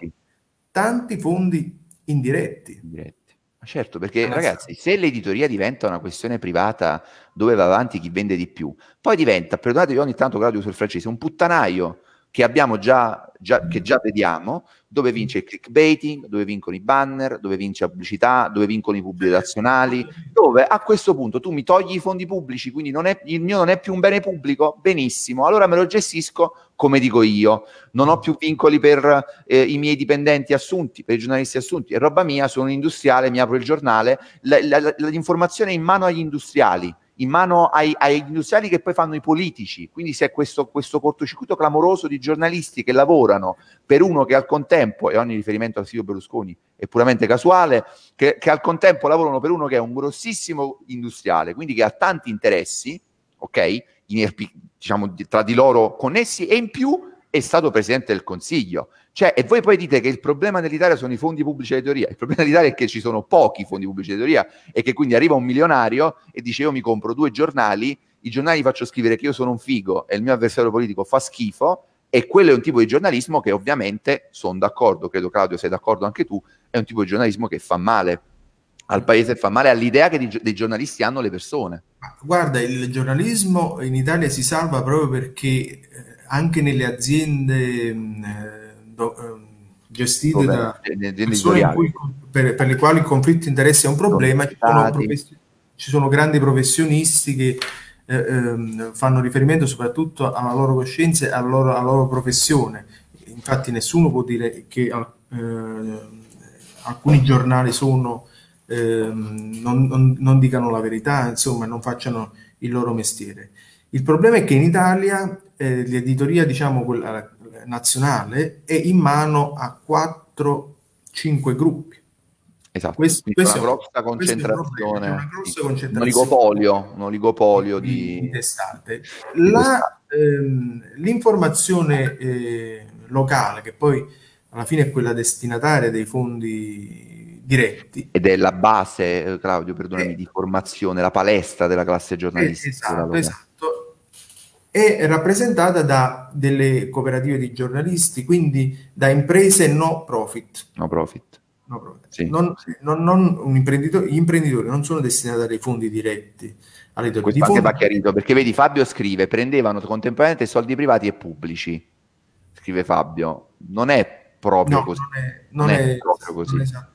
tanti fondi indiretti. indiretti. Certo, perché ah, ragazzi, se l'editoria diventa una questione privata dove va avanti chi vende di più, poi diventa, perdonatevi ogni tanto Claudio sul francese, un puttanaio che abbiamo già, già, che già vediamo, dove vince il clickbaiting, dove vincono i banner, dove vince la pubblicità, dove vincono i pubblicazionali, dove a questo punto tu mi togli i fondi pubblici, quindi è, il mio non è più un bene pubblico, benissimo, allora me lo gestisco come dico io, non ho più vincoli per eh, i miei dipendenti assunti, per i giornalisti assunti, è roba mia, sono un industriale, mi apro il giornale, la, la, la, l'informazione è in mano agli industriali in mano ai, ai, industriali che poi fanno i politici. Quindi c'è questo, questo cortocircuito clamoroso di giornalisti che lavorano per uno che al contempo, e ogni riferimento al Silvio Berlusconi è puramente casuale, che, che, al contempo lavorano per uno che è un grossissimo industriale, quindi che ha tanti interessi, ok? In, diciamo tra di loro connessi e in più è stato presidente del Consiglio. Cioè, e voi poi dite che il problema dell'Italia sono i fondi pubblici di teoria. Il problema dell'Italia è che ci sono pochi fondi pubblici di teoria e che quindi arriva un milionario e dice io mi compro due giornali, i giornali faccio scrivere che io sono un figo e il mio avversario politico fa schifo E quello è un tipo di giornalismo che ovviamente, sono d'accordo, credo Claudio sei d'accordo anche tu, è un tipo di giornalismo che fa male al paese fa male all'idea che dei giornalisti hanno le persone. Guarda, il giornalismo in Italia si salva proprio perché eh, anche nelle aziende mm, eh, do, eh, gestite Dove, da persone cui, per, per, le quali il conflitto di interesse è un problema, ci sono, ci sono, grandi professionisti che eh, ehm, fanno riferimento soprattutto alla loro coscienza e alla loro, alla loro professione. Infatti nessuno può dire che eh, alcuni giornali sono Ehm, non, non, non, dicano la verità, insomma, non facciano il loro mestiere. Il problema è che in Italia eh, l'editoria, diciamo quella nazionale, è in mano a 4-5 gruppi. Esatto, questo, questo una grossa concentrazione, una grossa concentrazione, un oligopolio, un oligopolio di, di, testate. La, ehm, l'informazione eh, locale, che poi alla fine è quella destinataria dei fondi diretti. Ed è la base, eh, Claudio, perdonami, eh, di formazione, la palestra della classe giornalistica. esatto, esatto. È rappresentata da delle cooperative di giornalisti, quindi da imprese no profit. No profit. No profit. Sì, non. Non, non imprenditore, gli imprenditori non sono destinati a dei fondi diretti. Questo anche fondi... va chiarito, perché vedi Fabio scrive, prendevano contemporaneamente soldi privati e pubblici, scrive Fabio. Non è proprio no, così. Non è, non non è, è proprio così. Esatto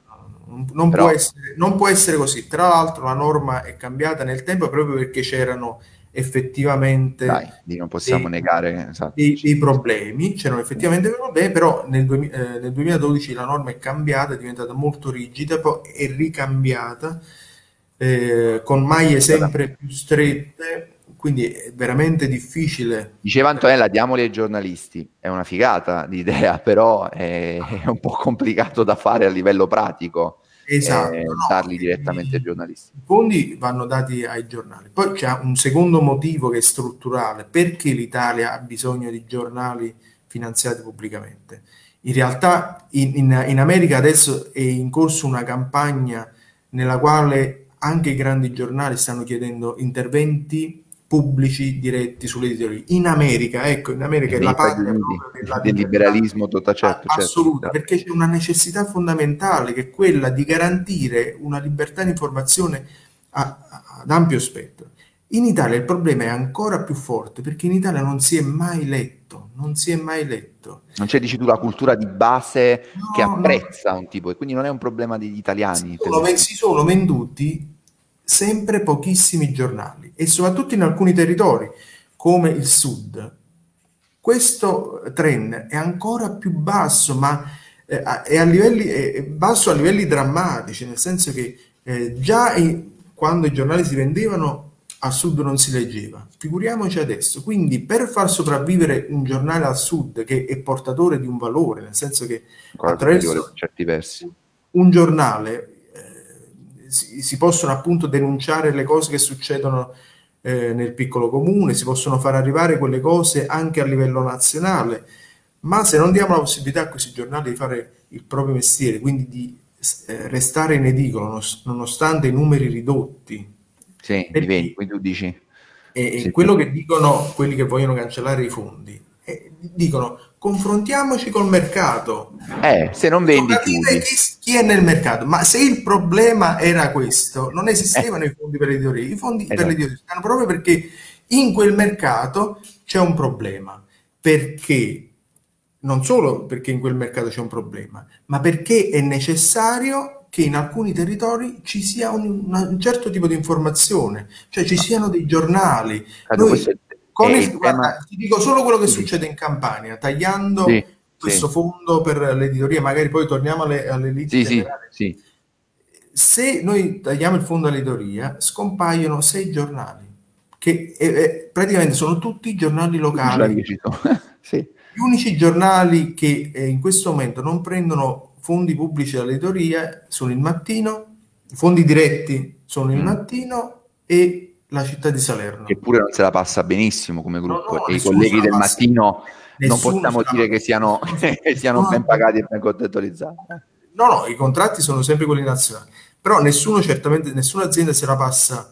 non, Però... può essere, non, può essere, così. Tra l'altro la norma è cambiata nel tempo proprio perché c'erano effettivamente Dai, non possiamo dei, negare esatto. dei, dei, problemi, c'erano effettivamente dei problemi, però nel, eh, nel, 2012 la norma è cambiata, è diventata molto rigida, poi è ricambiata eh, con maglie sempre più strette, quindi è veramente difficile. Diceva Antonella, diamoli ai giornalisti, è una figata l'idea, però è, è un po' complicato da fare a livello pratico esatto, eh, no, darli direttamente ai giornalisti. I fondi vanno dati ai giornali. Poi c'è un secondo motivo che è strutturale, perché l'Italia ha bisogno di giornali finanziati pubblicamente. In realtà in, in, in America adesso è in corso una campagna nella quale anche i grandi giornali stanno chiedendo interventi pubblici diretti sull'editoria. In America, ecco, in America è la parte del liberalismo totale, certo, certo, assoluto, certo. perché c'è una necessità fondamentale che è quella di garantire una libertà di informazione ad ampio spettro. In Italia il problema è ancora più forte perché in Italia non si è mai letto, non si è mai letto. Non c'è, dici tu, la cultura di base no, che apprezza no. un tipo, e quindi non è un problema degli italiani. Sono, si sono venduti sempre pochissimi giornali e soprattutto in alcuni territori come il sud. Questo trend è ancora più basso, ma eh, è, a livelli, è basso a livelli drammatici, nel senso che eh, già in, quando i giornali si vendevano al sud non si leggeva, figuriamoci adesso. Quindi per far sopravvivere un giornale al sud che è portatore di un valore, nel senso che attraverso certi versi. un giornale si, si, possono appunto denunciare le cose che succedono eh, nel piccolo comune, si possono far arrivare quelle cose anche a livello nazionale, ma se non diamo la possibilità a questi giornali di fare il proprio mestiere, quindi di eh, restare in edicola nonostante i numeri ridotti. Sì, perché, quindi tu dici... E, sì. quello che dicono quelli che vogliono cancellare i fondi, dicono confrontiamoci col mercato. Eh, se non vendi chi, chi, è nel mercato. Ma se il problema era questo, non esistevano eh. i fondi per l'editoria. I fondi esatto. per l'editoria stanno proprio perché in quel mercato c'è un problema. Perché? Non solo perché in quel mercato c'è un problema, ma perché è necessario che in alcuni territori ci sia un, un certo tipo di informazione, cioè ci siano dei giornali. Noi, con il, guarda, ti dico solo quello che sì. succede in Campania, tagliando sì, questo sì. fondo per l'editoria, magari poi torniamo alle, alle liti sì, Se noi tagliamo il fondo all'editoria, scompaiono sei giornali, che eh, eh, praticamente sono tutti giornali locali. Gli unici giornali che eh, in questo momento non prendono fondi pubblici dall'editoria sono il mattino, fondi diretti sono il mm. mattino e la città di Salerno. Che pure non se la passa benissimo come gruppo. No, no, e i colleghi del mattino non possiamo dire che siano, che siano ben pagati e ben contestualizzati. No, no, i contratti sono sempre quelli nazionali. Però nessuno, certamente, nessuna azienda se la passa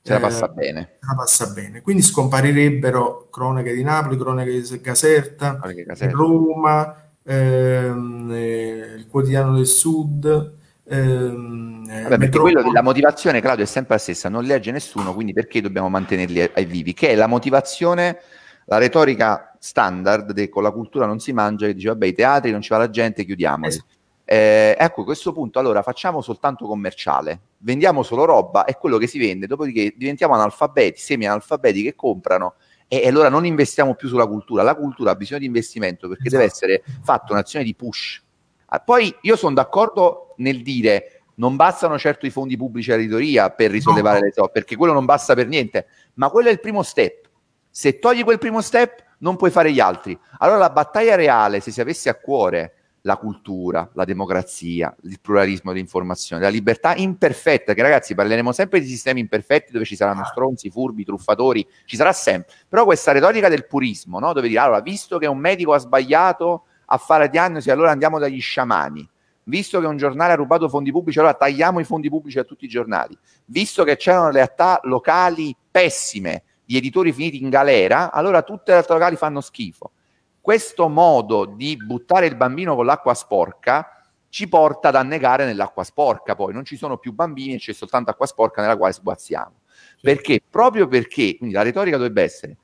Se la passa eh, bene. Se la passa bene. Quindi scomparirebbero Cronache di Napoli, Cronache di Caserta, Caserta. Roma, ehm, eh, il Quotidiano del Sud. Ehm, Vabbè, perché quello della motivazione, Claudio, è sempre la stessa, non legge nessuno, quindi perché dobbiamo mantenerli ai, vivi? Che è la motivazione, la retorica standard de, con la cultura non si mangia, che dice vabbè i teatri non ci va la gente, chiudiamoli. Esatto. Eh, ecco, a questo punto allora facciamo soltanto commerciale, vendiamo solo roba, è quello che si vende, dopodiché diventiamo analfabeti, semi-analfabeti che comprano e, e, allora non investiamo più sulla cultura. La cultura ha bisogno di investimento perché esatto. deve essere fatta un'azione di push. Ah, poi io sono d'accordo nel dire non bastano certo i fondi pubblici all'editoria per risollevare no. le so, perché quello non basta per niente, ma quello è il primo step. Se togli quel primo step, non puoi fare gli altri. Allora la battaglia reale, se si avesse a cuore la cultura, la democrazia, il pluralismo dell'informazione, la libertà imperfetta, che ragazzi parleremo sempre di sistemi imperfetti dove ci saranno stronzi, furbi, truffatori, ci sarà sempre, però questa retorica del purismo, no? dove dire allora, visto che un medico ha sbagliato a fare diagnosi, allora andiamo dagli sciamani, visto che un giornale ha rubato fondi pubblici, allora tagliamo i fondi pubblici a tutti i giornali, visto che c'erano realtà locali pessime di editori finiti in galera, allora tutte le realtà locali fanno schifo questo modo di buttare il bambino con l'acqua sporca ci porta ad annegare nell'acqua sporca, poi non ci sono più bambini e c'è soltanto acqua sporca nella quale sguazziamo. Perché? Proprio perché, quindi la retorica dovrebbe essere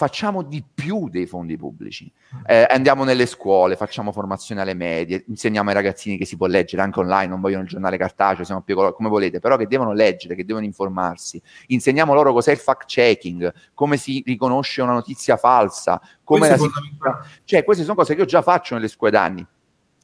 facciamo di più dei fondi pubblici. Eh, andiamo nelle scuole, facciamo formazione alle medie, insegniamo ai ragazzini che si può leggere anche online, non vogliono il giornale cartaceo, siamo più come volete, però che devono leggere, che devono informarsi. Insegniamo loro cos'è il fact checking, come si riconosce una notizia falsa, come la si... Cioè, queste sono cose che io già faccio nelle scuole d'anni, in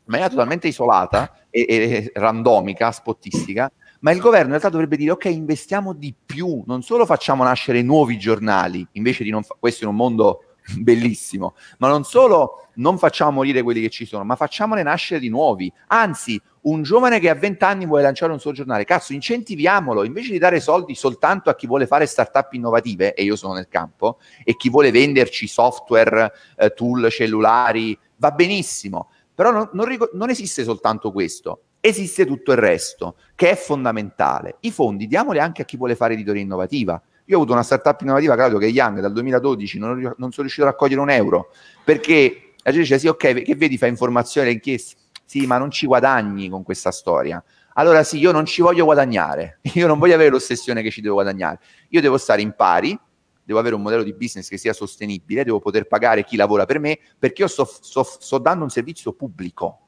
maniera totalmente isolata e, e randomica, spottistica, ma il governo in realtà dovrebbe dire ok, investiamo di più, non solo facciamo nascere nuovi giornali, invece di non fa- questo in un mondo bellissimo, ma non solo non facciamo morire quelli che ci sono, ma facciamone nascere di nuovi. Anzi, un giovane che a 20 anni vuole lanciare un suo giornale, cazzo, incentiviamolo, invece di dare soldi soltanto a chi vuole fare start-up innovative, e io sono nel campo, e chi vuole venderci software, eh, tool, cellulari, va benissimo. Però non, non, non esiste soltanto questo esiste tutto il resto, che è fondamentale. I fondi diamoli anche a chi vuole fare editoria innovativa. Io ho avuto una startup innovativa, Claudio, che è Young, dal 2012 non, non sono riuscito a raccogliere un euro, perché la gente dice, sì, ok, che vedi, fa informazione, inchieste. Sì, ma non ci guadagni con questa storia. Allora sì, io non ci voglio guadagnare, io non voglio avere l'ossessione che ci devo guadagnare. Io devo stare in pari, devo avere un modello di business che sia sostenibile, devo poter pagare chi lavora per me, perché io sto, sto, sto dando un servizio pubblico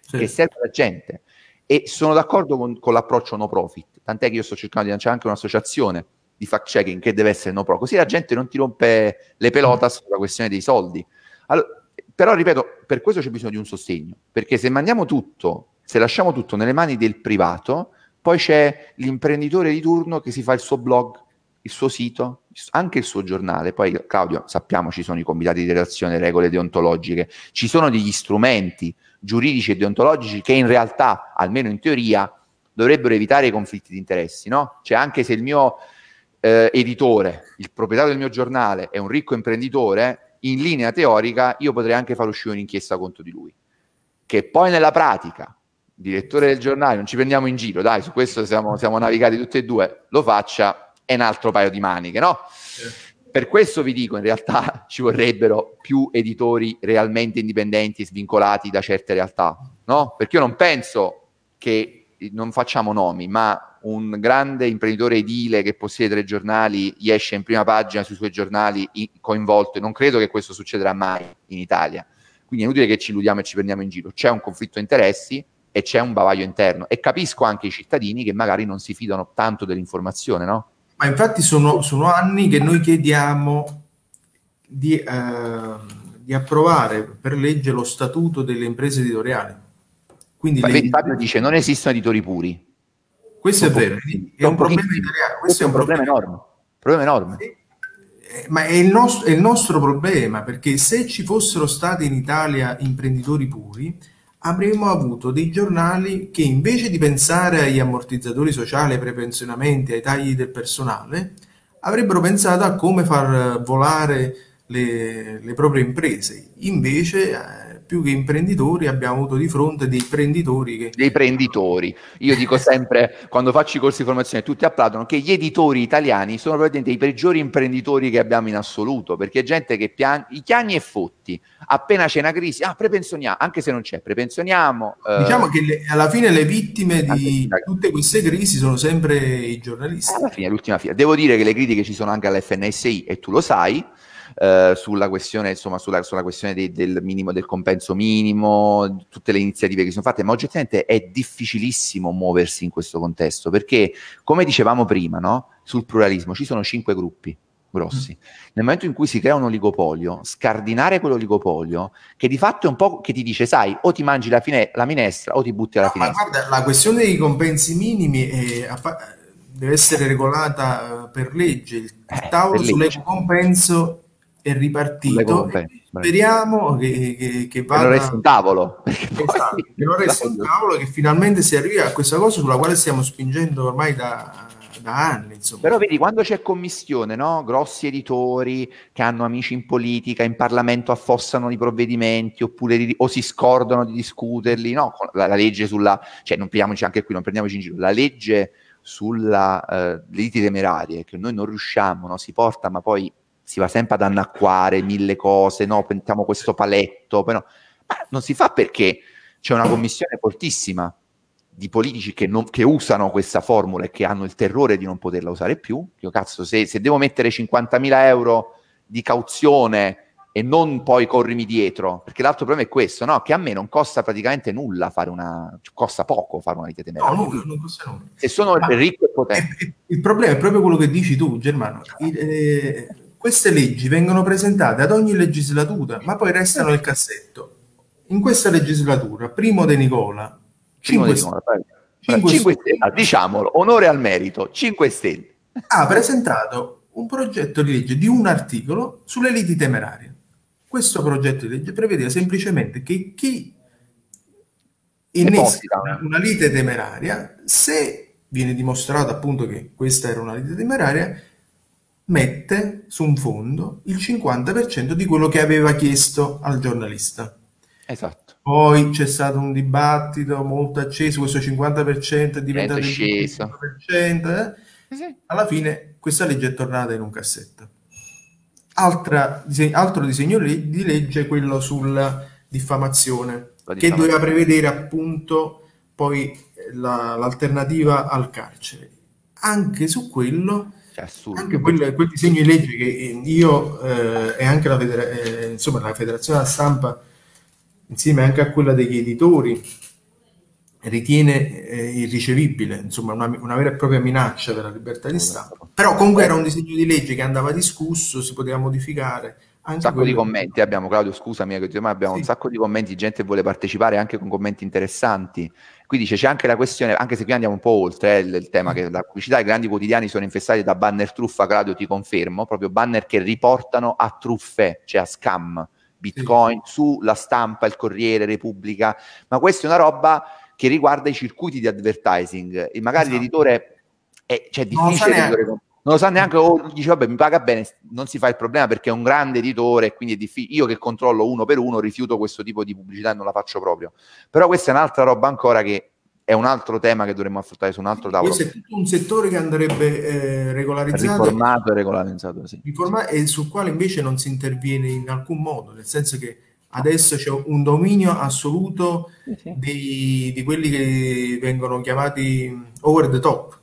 sì. che serve alla gente. E sono d'accordo con, con, l'approccio no profit, tant'è che io sto cercando di lanciare anche un'associazione di fact checking che deve essere no profit, così la gente non ti rompe le pelotas sulla questione dei soldi. Allora, però ripeto, per questo c'è bisogno di un sostegno, perché se mandiamo tutto, se lasciamo tutto nelle mani del privato, poi c'è l'imprenditore di turno che si fa il suo blog, il suo sito, anche il suo giornale. Poi, Claudio, sappiamo ci sono i comitati di redazione, regole deontologiche, ci sono degli strumenti giuridici e deontologici che in realtà, almeno in teoria, dovrebbero evitare i conflitti di interessi, no? Cioè anche se il mio eh, editore, il proprietario del mio giornale è un ricco imprenditore, in linea teorica io potrei anche far uscire un'inchiesta contro di lui. Che poi nella pratica, direttore del giornale, non ci prendiamo in giro, dai, su questo siamo, siamo navigati tutti e due, lo faccia, è un altro paio di maniche, no? Per questo vi dico, in realtà ci vorrebbero più editori realmente indipendenti e svincolati da certe realtà, no? Perché io non penso che non facciamo nomi, ma un grande imprenditore edile che possiede tre giornali gli esce in prima pagina sui suoi giornali coinvolto e non credo che questo succederà mai in Italia. Quindi è inutile che ci illudiamo e ci prendiamo in giro. C'è un conflitto di interessi e c'è un bavaglio interno e capisco anche i cittadini che magari non si fidano tanto dell'informazione, no? Ma infatti sono, sono anni che noi chiediamo di, eh, di, approvare per legge lo statuto delle imprese editoriali. Quindi le... Fabio dice non esistono editori puri. Questo è vero, è un problema italiano. Questo è un problema, problema enorme. Problema enorme. Sì. Eh, ma è il, nostro, è il nostro problema, perché se ci fossero stati in Italia imprenditori puri, avremmo avuto dei giornali che invece di pensare agli ammortizzatori sociali, ai prepensionamenti, ai tagli del personale, avrebbero pensato a come far volare le, le proprie imprese. Invece eh, più che imprenditori abbiamo avuto di fronte dei prenditori. Che... Dei prenditori. Io dico sempre, quando faccio i corsi di formazione, tutti applaudono, che gli editori italiani sono probabilmente i peggiori imprenditori che abbiamo in assoluto, perché è gente che pian- i chiani e fotti, appena c'è una crisi, ah, prepensioniamo, anche se non c'è, prepensioniamo. Eh... Diciamo che le, alla fine le vittime di tutte queste crisi sono sempre i giornalisti. Alla fine, l'ultima fila. Devo dire che le critiche ci sono anche all'FNSI e tu lo sai, eh, sulla questione, insomma, sulla, sulla questione dei, del minimo, del compenso minimo, tutte le iniziative che sono fatte, ma oggettivamente è difficilissimo muoversi in questo contesto, perché come dicevamo prima, no? sul pluralismo ci sono cinque gruppi grossi. Mm. Nel momento in cui si crea un oligopolio, scardinare quell'oligopolio, che di fatto è un po' che ti dice, sai, o ti mangi la, fine- la minestra o ti butti alla no, finestra. Ma guarda, la questione dei compensi minimi è, deve essere regolata eh, per legge. Il eh, tavolo sull'equo compenso è ripartito. Speriamo che, che, che vada... Resti un tavolo. Esatto, che non resti un tavolo, che finalmente si arrivi a questa cosa sulla quale stiamo spingendo ormai da, da anni. Insomma. Però vedi, quando c'è commissione, no? grossi editori che hanno amici in politica, in Parlamento affossano i provvedimenti oppure o si scordano di discuterli, no? la, la legge sulla... cioè non prendiamoci anche qui, non prendiamoci in giro, la legge sulle uh, liti temerarie che noi non riusciamo, no? si porta ma poi si va sempre ad annacquare mille cose, no, pensiamo questo paletto, però ma non si fa perché c'è una commissione fortissima di politici che, non, che, usano questa formula e che hanno il terrore di non poterla usare più. Io cazzo, se, se devo mettere 50.000 euro di cauzione e non poi corrimi dietro, perché l'altro problema è questo, no? che a me non costa praticamente nulla fare una, costa poco fare una lite temeraria. No, nulla, non costa nulla. Se sono Ma ricco e potente. Il problema è proprio quello che dici tu, Germano. Il, eh, queste leggi vengono presentate ad ogni legislatura, ma poi restano nel cassetto. In questa legislatura, primo De Nicola, 5 Nicola, 5, 5 stelle, ah, diciamolo, onore al merito, 5 Stelle. Ha presentato un progetto di legge di un articolo sulle liti temerarie. Questo progetto di legge prevedeva semplicemente che chi innesca una, una lite temeraria, se viene dimostrato appunto che questa era una lite temeraria, mette su un fondo il 50% di quello che aveva chiesto al giornalista. Esatto. Poi c'è stato un dibattito molto acceso, questo 50% è diventato il 50%. Eh? Sì. Alla fine questa legge è tornata in un cassetto. Altra, altro disegno di legge è quello sulla diffamazione, diffamazione, che doveva prevedere appunto poi la, l'alternativa al carcere. Anche su quello assurdo. Anche quel, quel, disegno di legge che io eh, e anche la, federa- eh, insomma, la Federazione della Stampa, insieme anche a quella degli editori, ritiene eh, irricevibile, insomma una, una, vera e propria minaccia per la libertà di stampa. Però comunque era un disegno di legge che andava discusso, si poteva modificare. Un sacco quello... di commenti abbiamo, Claudio scusami, eh, ma abbiamo sì. un sacco di commenti, gente vuole partecipare anche con commenti interessanti. Qui dice c'è anche la questione, anche se qui andiamo un po' oltre eh, il, il, tema che la pubblicità, i grandi quotidiani sono infestati da banner truffa, Claudio ti confermo, proprio banner che riportano a truffe, cioè a scam, bitcoin, sì. sulla stampa, il Corriere, Repubblica, ma questa è una roba che riguarda i circuiti di advertising e magari esatto. l'editore è, cioè, difficile non, non lo sa neanche o dice vabbè mi paga bene non si fa il problema perché è un grande editore e quindi è difficile io che controllo uno per uno rifiuto questo tipo di pubblicità e non la faccio proprio però questa è un'altra roba ancora che è un altro tema che dovremmo affrontare su un altro tavolo. Questo è tutto un settore che andrebbe eh, regolarizzato. Riformato e regolamentato, sì. Riformato, e sul quale invece non si interviene in alcun modo, nel senso che adesso c'è un dominio assoluto sì. di, di quelli che vengono chiamati over the top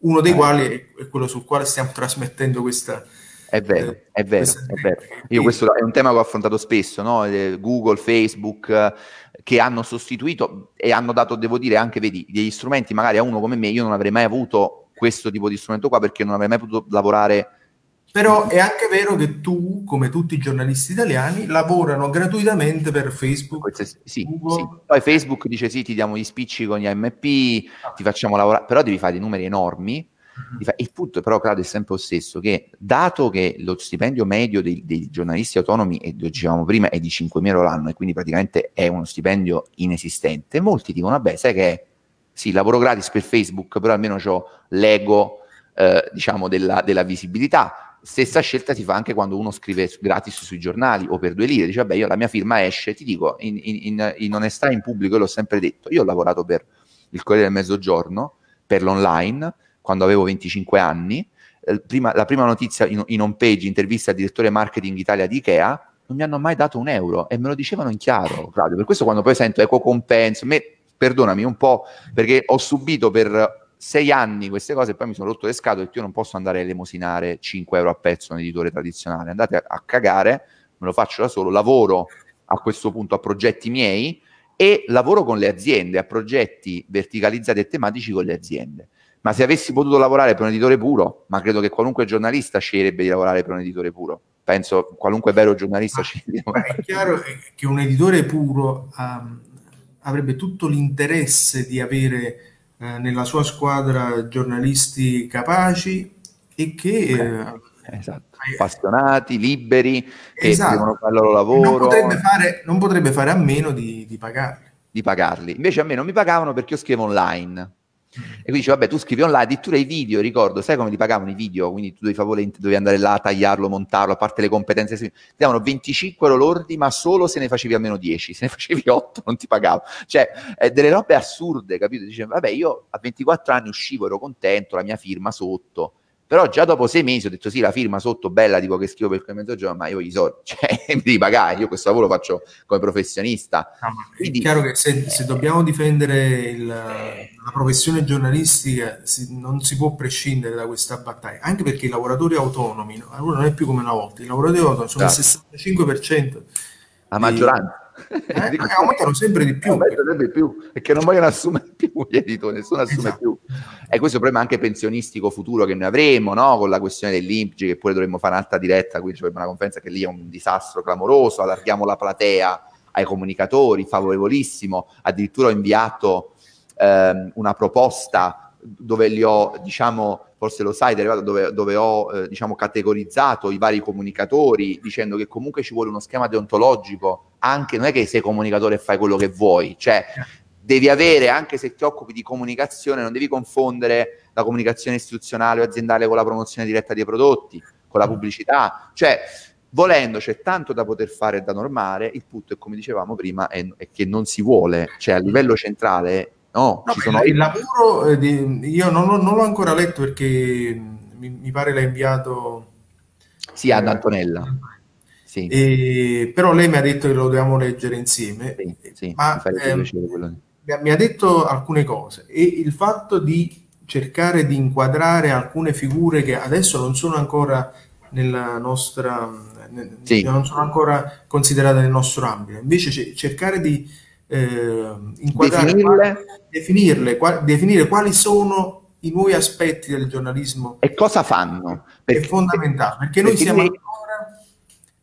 uno dei eh. quali è quello sul quale stiamo trasmettendo questa... È vero, eh, è vero, è vero. Io questo è un tema che ho affrontato spesso, no? Eh, Google, Facebook, che hanno sostituito e hanno dato, devo dire, anche, vedi, degli strumenti, magari a uno come me, io non avrei mai avuto questo tipo di strumento qua perché non avrei mai potuto lavorare però è anche vero che tu, come tutti i giornalisti italiani, lavorano gratuitamente per Facebook. Sì, sì. Poi Facebook dice sì, ti diamo gli spicci con gli AMP, ti facciamo lavorare, però devi fare dei numeri enormi. Uh-huh. Il punto però, Claudio, è sempre lo stesso, che dato che lo stipendio medio dei, dei giornalisti autonomi, e lo dicevamo prima, è di 5.000 euro l'anno e quindi praticamente è uno stipendio inesistente, molti dicono, vabbè, sai che sì, lavoro gratis per Facebook, però almeno ho l'ego, eh, diciamo, della, della visibilità stessa scelta si fa anche quando uno scrive gratis sui giornali o per due lire, dice vabbè io la mia firma esce, ti dico in, in, in onestà in pubblico, io l'ho sempre detto, io ho lavorato per il Corriere del Mezzogiorno, per l'online, quando avevo 25 anni, eh, prima, la prima notizia in, in home page, intervista al direttore marketing Italia di Ikea, non mi hanno mai dato un euro e me lo dicevano in chiaro, Claudio, per questo quando poi sento eco compenso, me, perdonami un po' perché ho subito per sei anni queste cose e poi mi sono rotto le scatole perché io non posso andare a elemosinare 5 euro a pezzo un editore tradizionale. Andate a, a cagare, me lo faccio da solo, lavoro a questo punto a progetti miei e lavoro con le aziende, a progetti verticalizzati e tematici con le aziende. Ma se avessi potuto lavorare per un editore puro, ma credo che qualunque giornalista sceglierebbe di lavorare per un editore puro, penso qualunque vero giornalista sceglie È chiaro che un editore puro um, avrebbe tutto l'interesse di avere nella sua squadra giornalisti capaci e che... Eh, esatto. appassionati, liberi, che esatto. devono fare il loro lavoro. Non potrebbe fare, non potrebbe fare a meno di, di pagarli. Di pagarli. Invece a me non mi pagavano perché io scrivo online e quindi dice, vabbè, tu scrivi online, addirittura i video, ricordo, sai come ti pagavano i video? Quindi tu dovevi, dovevi andare là, tagliarlo, montarlo, a parte le competenze, ti davano 25 euro lordi, ma solo se ne facevi almeno 10, se ne facevi 8 non ti pagavo. Cioè, eh, delle robe assurde, capito? Dice, vabbè, io a 24 anni uscivo, ero contento, la mia firma sotto, però già dopo sei mesi ho detto sì, la firma sotto bella, dico che scrivo per quel mezzogiorno, ma io gli so, cioè, mi devi pagare, io questo lavoro lo faccio come professionista. No, Quindi, è chiaro che se, se dobbiamo difendere il, la professione giornalistica si, non si può prescindere da questa battaglia, anche perché i lavoratori autonomi, no, non è più come una volta, i lavoratori autonomi sono esatto. il 65%. La maggioranza eh, aumentano sempre di più. Aumentano sempre di più, perché non vogliono assumere più gli editori, nessuno assume esatto. più. E questo è il problema anche pensionistico futuro che noi avremo, no? con la questione dell'IMPGI, che pure dovremmo fare un'altra diretta, qui c'è una conferenza che lì è un disastro clamoroso, allarghiamo la platea ai comunicatori, favorevolissimo, addirittura ho inviato ehm, una proposta dove li ho, diciamo, forse lo sai, dove, dove ho eh, diciamo, categorizzato i vari comunicatori dicendo che comunque ci vuole uno schema deontologico, anche non è che sei comunicatore e fai quello che vuoi, cioè devi avere, anche se ti occupi di comunicazione, non devi confondere la comunicazione istituzionale o aziendale con la promozione diretta dei prodotti, con la pubblicità, cioè volendo c'è tanto da poter fare e da normare, il punto è come dicevamo prima è, è che non si vuole, cioè a livello centrale No, no sono... il lavoro eh, di, io non, non, l'ho ancora letto perché mi, mi pare l'ha inviato sì, ad Antonella. Sì. E, però lei mi ha detto che lo dobbiamo leggere insieme. Sì, sì, ma, ehm, mi ha detto alcune cose e il fatto di cercare di inquadrare alcune figure che adesso non sono ancora nella nostra sì. non sono ancora considerate nel nostro ambito invece cercare di eh, inquadrare, definirle, definirle quali, definire quali sono i nuovi aspetti del giornalismo e cosa fanno. Perché, è fondamentale, perché noi siamo noi...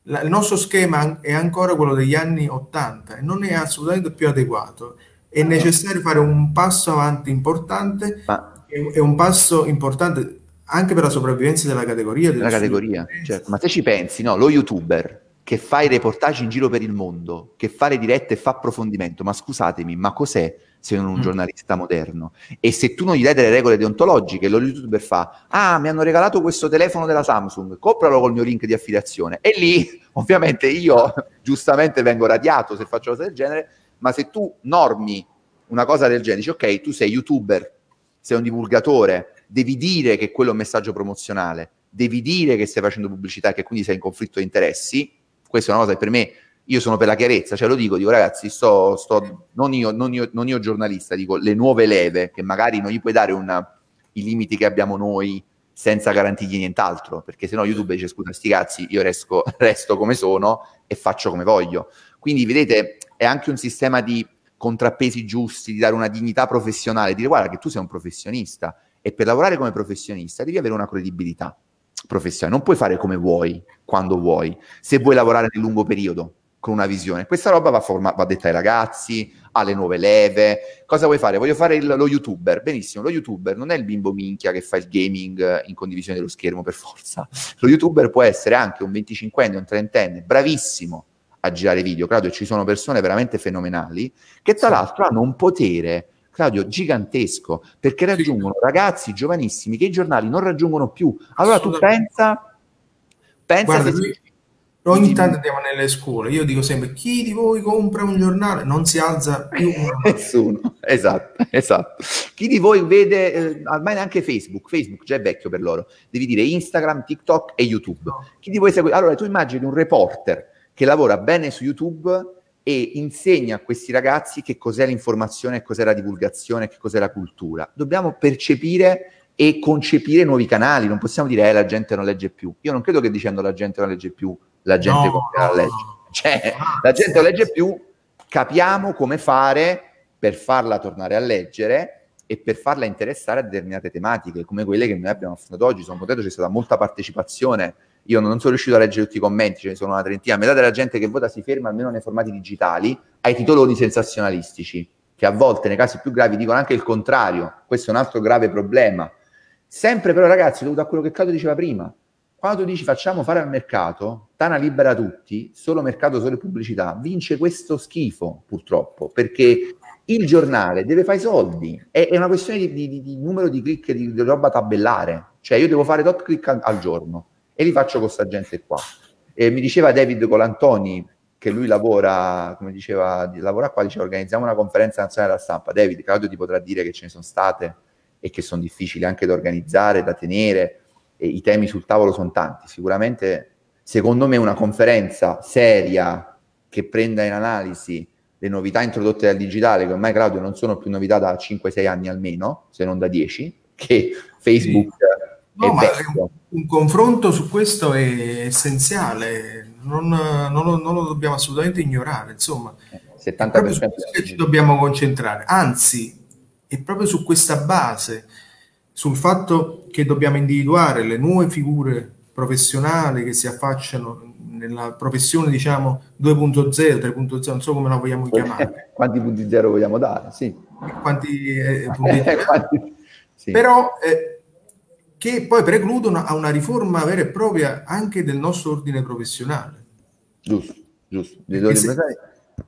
la, il nostro schema è ancora quello degli anni 80 e non è assolutamente più adeguato. È necessario fare un passo avanti importante Ma... e un passo importante anche per la sopravvivenza della categoria. Della categoria, certo. Ma se ci pensi, no, lo youtuber che fa i reportage in giro per il mondo, che fa le dirette e fa approfondimento, ma scusatemi, ma cos'è se non un mm. giornalista moderno? E se tu non gli dai delle regole deontologiche, lo youtuber fa, ah, mi hanno regalato questo telefono della Samsung, compralo col mio link di affiliazione. E lì, ovviamente, io giustamente vengo radiato se faccio cose del genere, ma se tu normi una cosa del genere, dici, ok, tu sei youtuber, sei un divulgatore, devi dire che quello è un messaggio promozionale, devi dire che stai facendo pubblicità e che quindi sei in conflitto di interessi, questa è una cosa che per me, io sono per la chiarezza, cioè lo dico, dico ragazzi, sto, sto non, io, non, io, non, io, giornalista, dico le nuove leve, che magari non gli puoi dare una, i limiti che abbiamo noi senza garantirgli nient'altro, perché se no YouTube dice scusa sti cazzi, io resto, resto come sono e faccio come voglio. Quindi vedete, è anche un sistema di contrappesi giusti, di dare una dignità professionale, dire guarda che tu sei un professionista e per lavorare come professionista devi avere una credibilità professionale, non puoi fare come vuoi, quando vuoi, se vuoi lavorare nel lungo periodo con una visione. Questa roba va, forma- va detta ai ragazzi, alle nuove leve. Cosa vuoi fare? Voglio fare il, lo youtuber. Benissimo, lo youtuber non è il bimbo minchia che fa il gaming in condivisione dello schermo per forza. Lo youtuber può essere anche un 25enne, un 30enne, bravissimo a girare video. Claudio, ci sono persone veramente fenomenali che tra l'altro hanno un potere Claudio, gigantesco, perché raggiungono ragazzi giovanissimi che i giornali non raggiungono più. Allora tu pensa Pensa Guarda, se... lui, ogni tanto andiamo nelle scuole, io dico sempre, chi di voi compra un giornale? Non si alza più Nessuno, esatto, esatto. Chi di voi vede, eh, ormai neanche Facebook, Facebook già è vecchio per loro, devi dire Instagram, TikTok e YouTube. No. Chi di voi segue... Allora, tu immagini un reporter che lavora bene su YouTube e insegna a questi ragazzi che cos'è l'informazione, cos'è la divulgazione, che cos'è la cultura. Dobbiamo percepire e concepire nuovi canali, non possiamo dire eh, la gente non legge più. Io non credo che dicendo la gente non legge più, la gente no, a leggere. Cioè, la gente legge più, capiamo come fare per farla tornare a leggere e per farla interessare a determinate tematiche, come quelle che noi abbiamo affrontato oggi. Sono contento, c'è stata molta partecipazione io non sono riuscito a leggere tutti i commenti, ce ne sono una trentina, metà della gente che vota si ferma almeno nei formati digitali ai titoloni sensazionalistici, che a volte nei casi più gravi dicono anche il contrario, questo è un altro grave problema. Sempre però ragazzi, dovuto a quello che Claudio diceva prima, quando tu dici facciamo fare al mercato, Tana libera tutti, solo mercato, solo pubblicità, vince questo schifo purtroppo, perché il giornale deve fare i soldi, è, è una questione di, di, di, numero di click, di, di roba tabellare, cioè io devo fare tot click al, al giorno e li faccio con questa gente qua. E mi diceva David Colantoni che lui lavora, come diceva, lavora qua, dice organizziamo una conferenza nazionale della stampa. David, Claudio ti potrà dire che ce ne sono state e che sono difficili anche da organizzare, da tenere, e i temi sul tavolo sono tanti. Sicuramente, secondo me, una conferenza seria che prenda in analisi le novità introdotte dal digitale, che ormai Claudio non sono più novità da 5-6 anni almeno, se non da 10, che Facebook sì. No, ma un, un, confronto su questo è essenziale, non, non, lo, non lo, dobbiamo assolutamente ignorare, insomma, 70% su che ci dobbiamo concentrare, anzi, è proprio su questa base, sul fatto che dobbiamo individuare le nuove figure professionali che si affacciano nella professione, diciamo, 2.0, 3.0, non so come la vogliamo chiamare. Quanti punti zero vogliamo dare, sì. Quanti eh, punti zero. Quanti... Sì. Però... Eh, che poi precludono a una riforma vera e propria anche del nostro ordine professionale. Giusto, giusto. Se,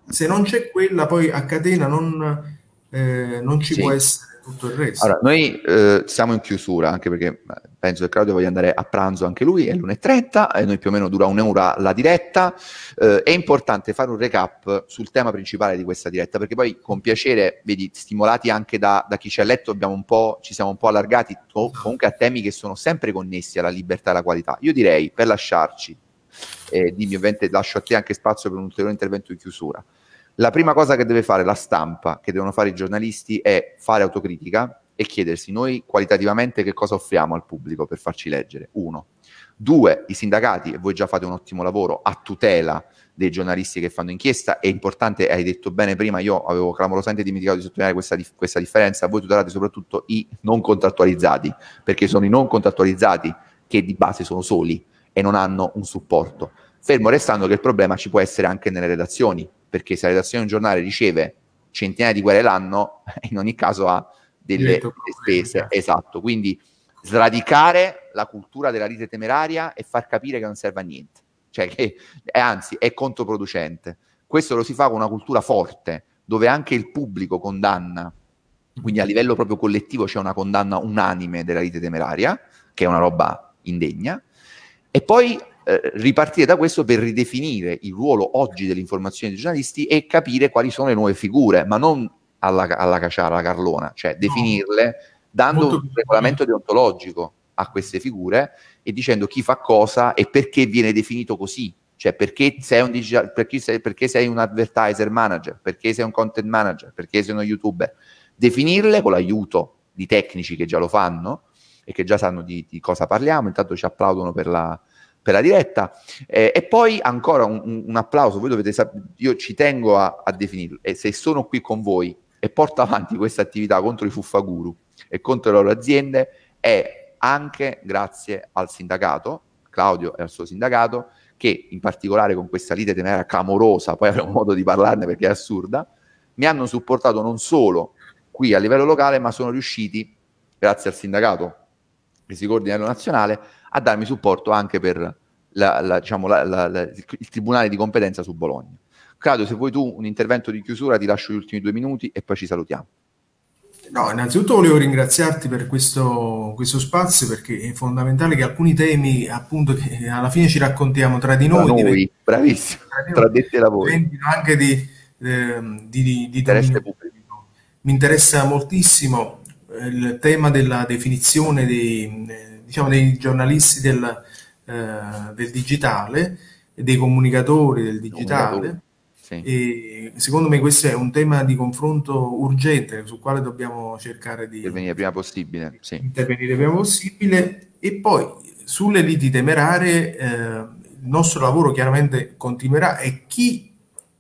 se, non c'è quella, poi a catena non, eh, non ci sì. può essere tutto il resto. Allora, noi eh, siamo in chiusura, anche perché penso che Claudio voglia andare a pranzo anche lui, è l'1.30, e noi più o meno dura un'ora la diretta. Eh, è importante fare un recap sul tema principale di questa diretta, perché poi con piacere, vedi, stimolati anche da, da chi ci ha letto, ci siamo un po' allargati to- comunque a temi che sono sempre connessi alla libertà e alla qualità. Io direi, per lasciarci, eh, dimmi ovviamente lascio a te anche spazio per un ulteriore intervento di chiusura, la prima cosa che deve fare la stampa, che devono fare i giornalisti, è fare autocritica e chiedersi noi qualitativamente che cosa offriamo al pubblico per farci leggere. Uno. Due, i sindacati, e voi già fate un ottimo lavoro a tutela dei giornalisti che fanno inchiesta, è importante, hai detto bene prima, io avevo clamorosamente dimenticato di sottolineare questa, questa differenza, voi tutelate soprattutto i non contrattualizzati, perché sono i non contrattualizzati che di base sono soli e non hanno un supporto. Fermo restando che il problema ci può essere anche nelle redazioni, perché se la redazione di un giornale riceve centinaia di querele l'anno, in ogni caso ha delle spese. Esatto, quindi sradicare la cultura della rite temeraria e far capire che non serve a niente, cioè che è, anzi è controproducente. Questo lo si fa con una cultura forte, dove anche il pubblico condanna, quindi a livello proprio collettivo c'è una condanna unanime della rite temeraria, che è una roba indegna, e poi eh, ripartire da questo per ridefinire il ruolo oggi dell'informazione dei giornalisti e capire quali sono le nuove figure, ma non alla, alla Caciara, alla Carlona, cioè definirle dando Molto un regolamento deontologico a queste figure e dicendo chi fa cosa e perché viene definito così. Cioè, perché sei, un digital, perché, sei, perché sei un advertiser manager, perché sei un content manager, perché sei uno youtuber. Definirle con l'aiuto di tecnici che già lo fanno e che già sanno di, di cosa parliamo. Intanto ci applaudono per la, per la diretta. Eh, e poi ancora un, un, applauso, voi dovete sapere, io ci tengo a, a definirlo, e se sono qui con voi e porto avanti questa attività contro i fuffaguru e contro le loro aziende, è anche grazie al sindacato, Claudio e al suo sindacato, che in particolare con questa lite temeraria clamorosa, poi avremo modo di parlarne perché è assurda, mi hanno supportato non solo qui a livello locale, ma sono riusciti, grazie al sindacato che si coordina a livello nazionale, a darmi supporto anche per la, la, diciamo, la, il tribunale di competenza su Bologna. Claudio, se vuoi tu un intervento di chiusura, ti lascio gli ultimi due minuti e poi ci salutiamo. No, innanzitutto volevo ringraziarti per questo, questo spazio perché è fondamentale che alcuni temi, appunto, che alla fine ci raccontiamo tra di noi, tra noi bravissimo, tra, detti e lavori, anche di, eh, di, di, di interesse pubblico. Mi interessa moltissimo il tema della definizione dei, diciamo, dei giornalisti del, eh, del digitale, dei comunicatori del digitale. Sì. E secondo me questo è un tema di confronto urgente sul quale dobbiamo cercare di intervenire prima possibile. Sì. Intervenire prima possibile. E poi sulle liti temerarie eh, il nostro lavoro chiaramente continuerà e chi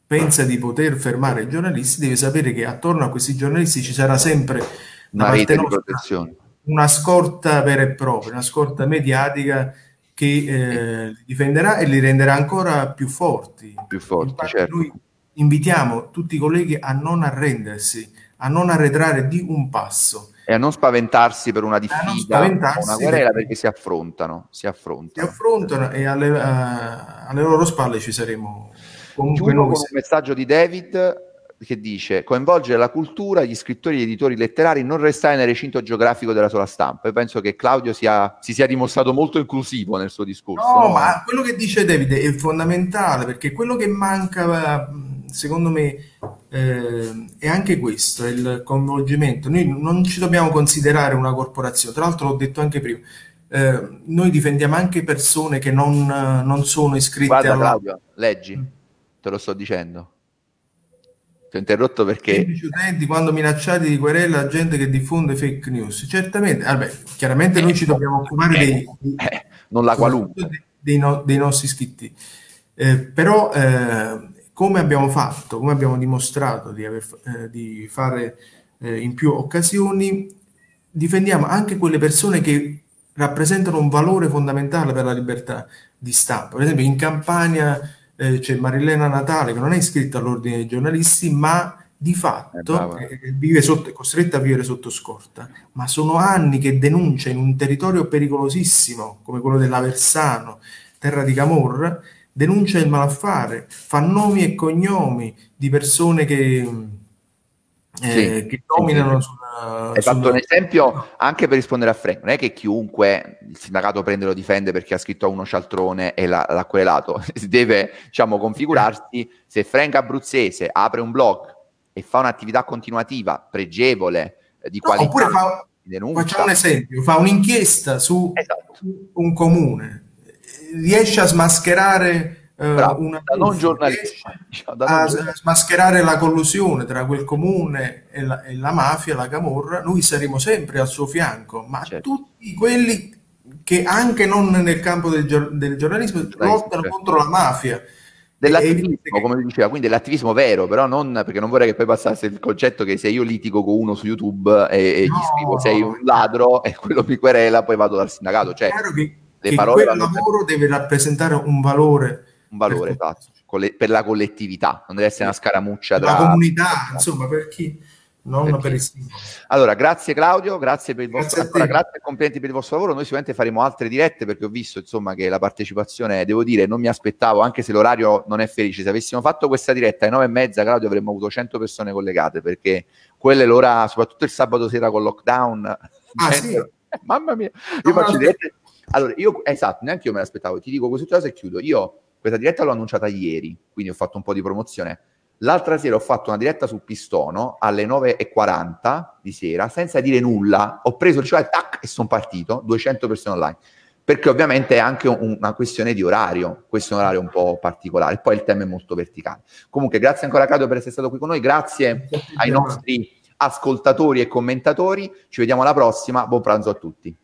pensa di poter fermare i giornalisti deve sapere che attorno a questi giornalisti ci sarà sempre una rete di protezione. Una scorta vera e propria, una scorta mediatica che eh, li difenderà e li renderà ancora più forti. Più forti, Infatti certo. Noi invitiamo tutti i colleghi a non arrendersi, a non arretrare di un passo. E a non spaventarsi per una diffida una querela perché si affrontano, si affrontano. Si affrontano e alle, uh, alle loro spalle ci saremo comunque Chiudo con un messaggio di David che dice coinvolgere la cultura, gli scrittori e gli editori letterari, non restare nel recinto geografico della sola stampa. Io penso che Claudio sia, si sia dimostrato molto inclusivo nel suo discorso. No, no, ma quello che dice David è fondamentale perché quello che manca, secondo me, eh, è anche questo, è il coinvolgimento. Noi non ci dobbiamo considerare una corporazione, tra l'altro l'ho detto anche prima. Eh, noi difendiamo anche persone che non, non sono iscritte Guarda, alla... Claudio, leggi, te lo sto dicendo ti ho interrotto perché... Utenti, quando minacciati di querela la gente che diffonde fake news. Certamente, vabbè, chiaramente noi ci eh, dobbiamo occupare dei, dei, eh, non la qualunque. Dei, no, dei nostri iscritti. Eh, però, eh, come abbiamo fatto, come abbiamo dimostrato di, aver, eh, di fare eh, in più occasioni, difendiamo anche quelle persone che rappresentano un valore fondamentale per la libertà di stampa. Per esempio, in Campania eh, c'è Marilena Natale che non è iscritta all'ordine dei giornalisti, ma di fatto eh, vive sotto, è costretta a vivere sotto scorta, ma sono anni che denuncia in un territorio pericolosissimo come quello dell'Aversano, terra di Camorra, denuncia il malaffare, fa nomi e cognomi di persone che, eh, sì, che dominano sì. sulla... Hai fatto un esempio anche per rispondere a Frank, non è che chiunque il sindacato prende e lo difende perché ha scritto a uno cialtrone e l'ha, l'ha querelato, si deve diciamo, configurarsi, se Frank Abruzzese apre un blog e fa un'attività continuativa, pregevole, eh, di qualità... No, oppure fa, facciamo un esempio, fa un'inchiesta su esatto. un comune, riesce a smascherare eh, Bravo, una non giornalista diciamo, a smascherare la collusione tra quel comune e la, e la, mafia, la camorra, noi saremo sempre al suo fianco, ma certo. tutti quelli che anche non nel campo del, del giornalismo lottano certo. contro la mafia. Dell'attivismo, come diceva, quindi dell'attivismo vero, però non perché non vorrei che poi passasse il concetto che se io litigo con uno su YouTube e, e no, gli scrivo sei un ladro e quello mi querela, poi vado dal sindacato. Cioè, chiaro che, che quel lavoro deve rappresentare un valore un valore esatto, per la collettività, non deve essere una scaramuccia tra... La comunità, insomma, per chi... Non per, il Allora, grazie Claudio, grazie per il vostro grazie, grazie e complimenti per il vostro lavoro. Noi sicuramente faremo altre dirette perché ho visto insomma che la partecipazione, devo dire, non mi aspettavo, anche se l'orario non è felice. Se avessimo fatto questa diretta alle nove e mezza, Claudio, avremmo avuto 100 persone collegate perché quella è l'ora, soprattutto il sabato sera con lockdown. Ah, sì? Mamma mia, io no, faccio dirette. Allora, io esatto, neanche io me l'aspettavo. Ti dico queste cose e chiudo. Io questa diretta l'ho annunciata ieri, quindi ho fatto un po' di promozione. L'altra sera ho fatto una diretta su Pistono alle 9.40 di sera, senza dire nulla. Ho preso il cellulare, tac, e sono partito, 200 persone online. Perché ovviamente è anche un, una questione di orario, questo è un orario un po' particolare. Poi il tema è molto verticale. Comunque, grazie ancora Claudio per essere stato qui con noi, grazie ai nostri ascoltatori e commentatori. Ci vediamo alla prossima, buon pranzo a tutti.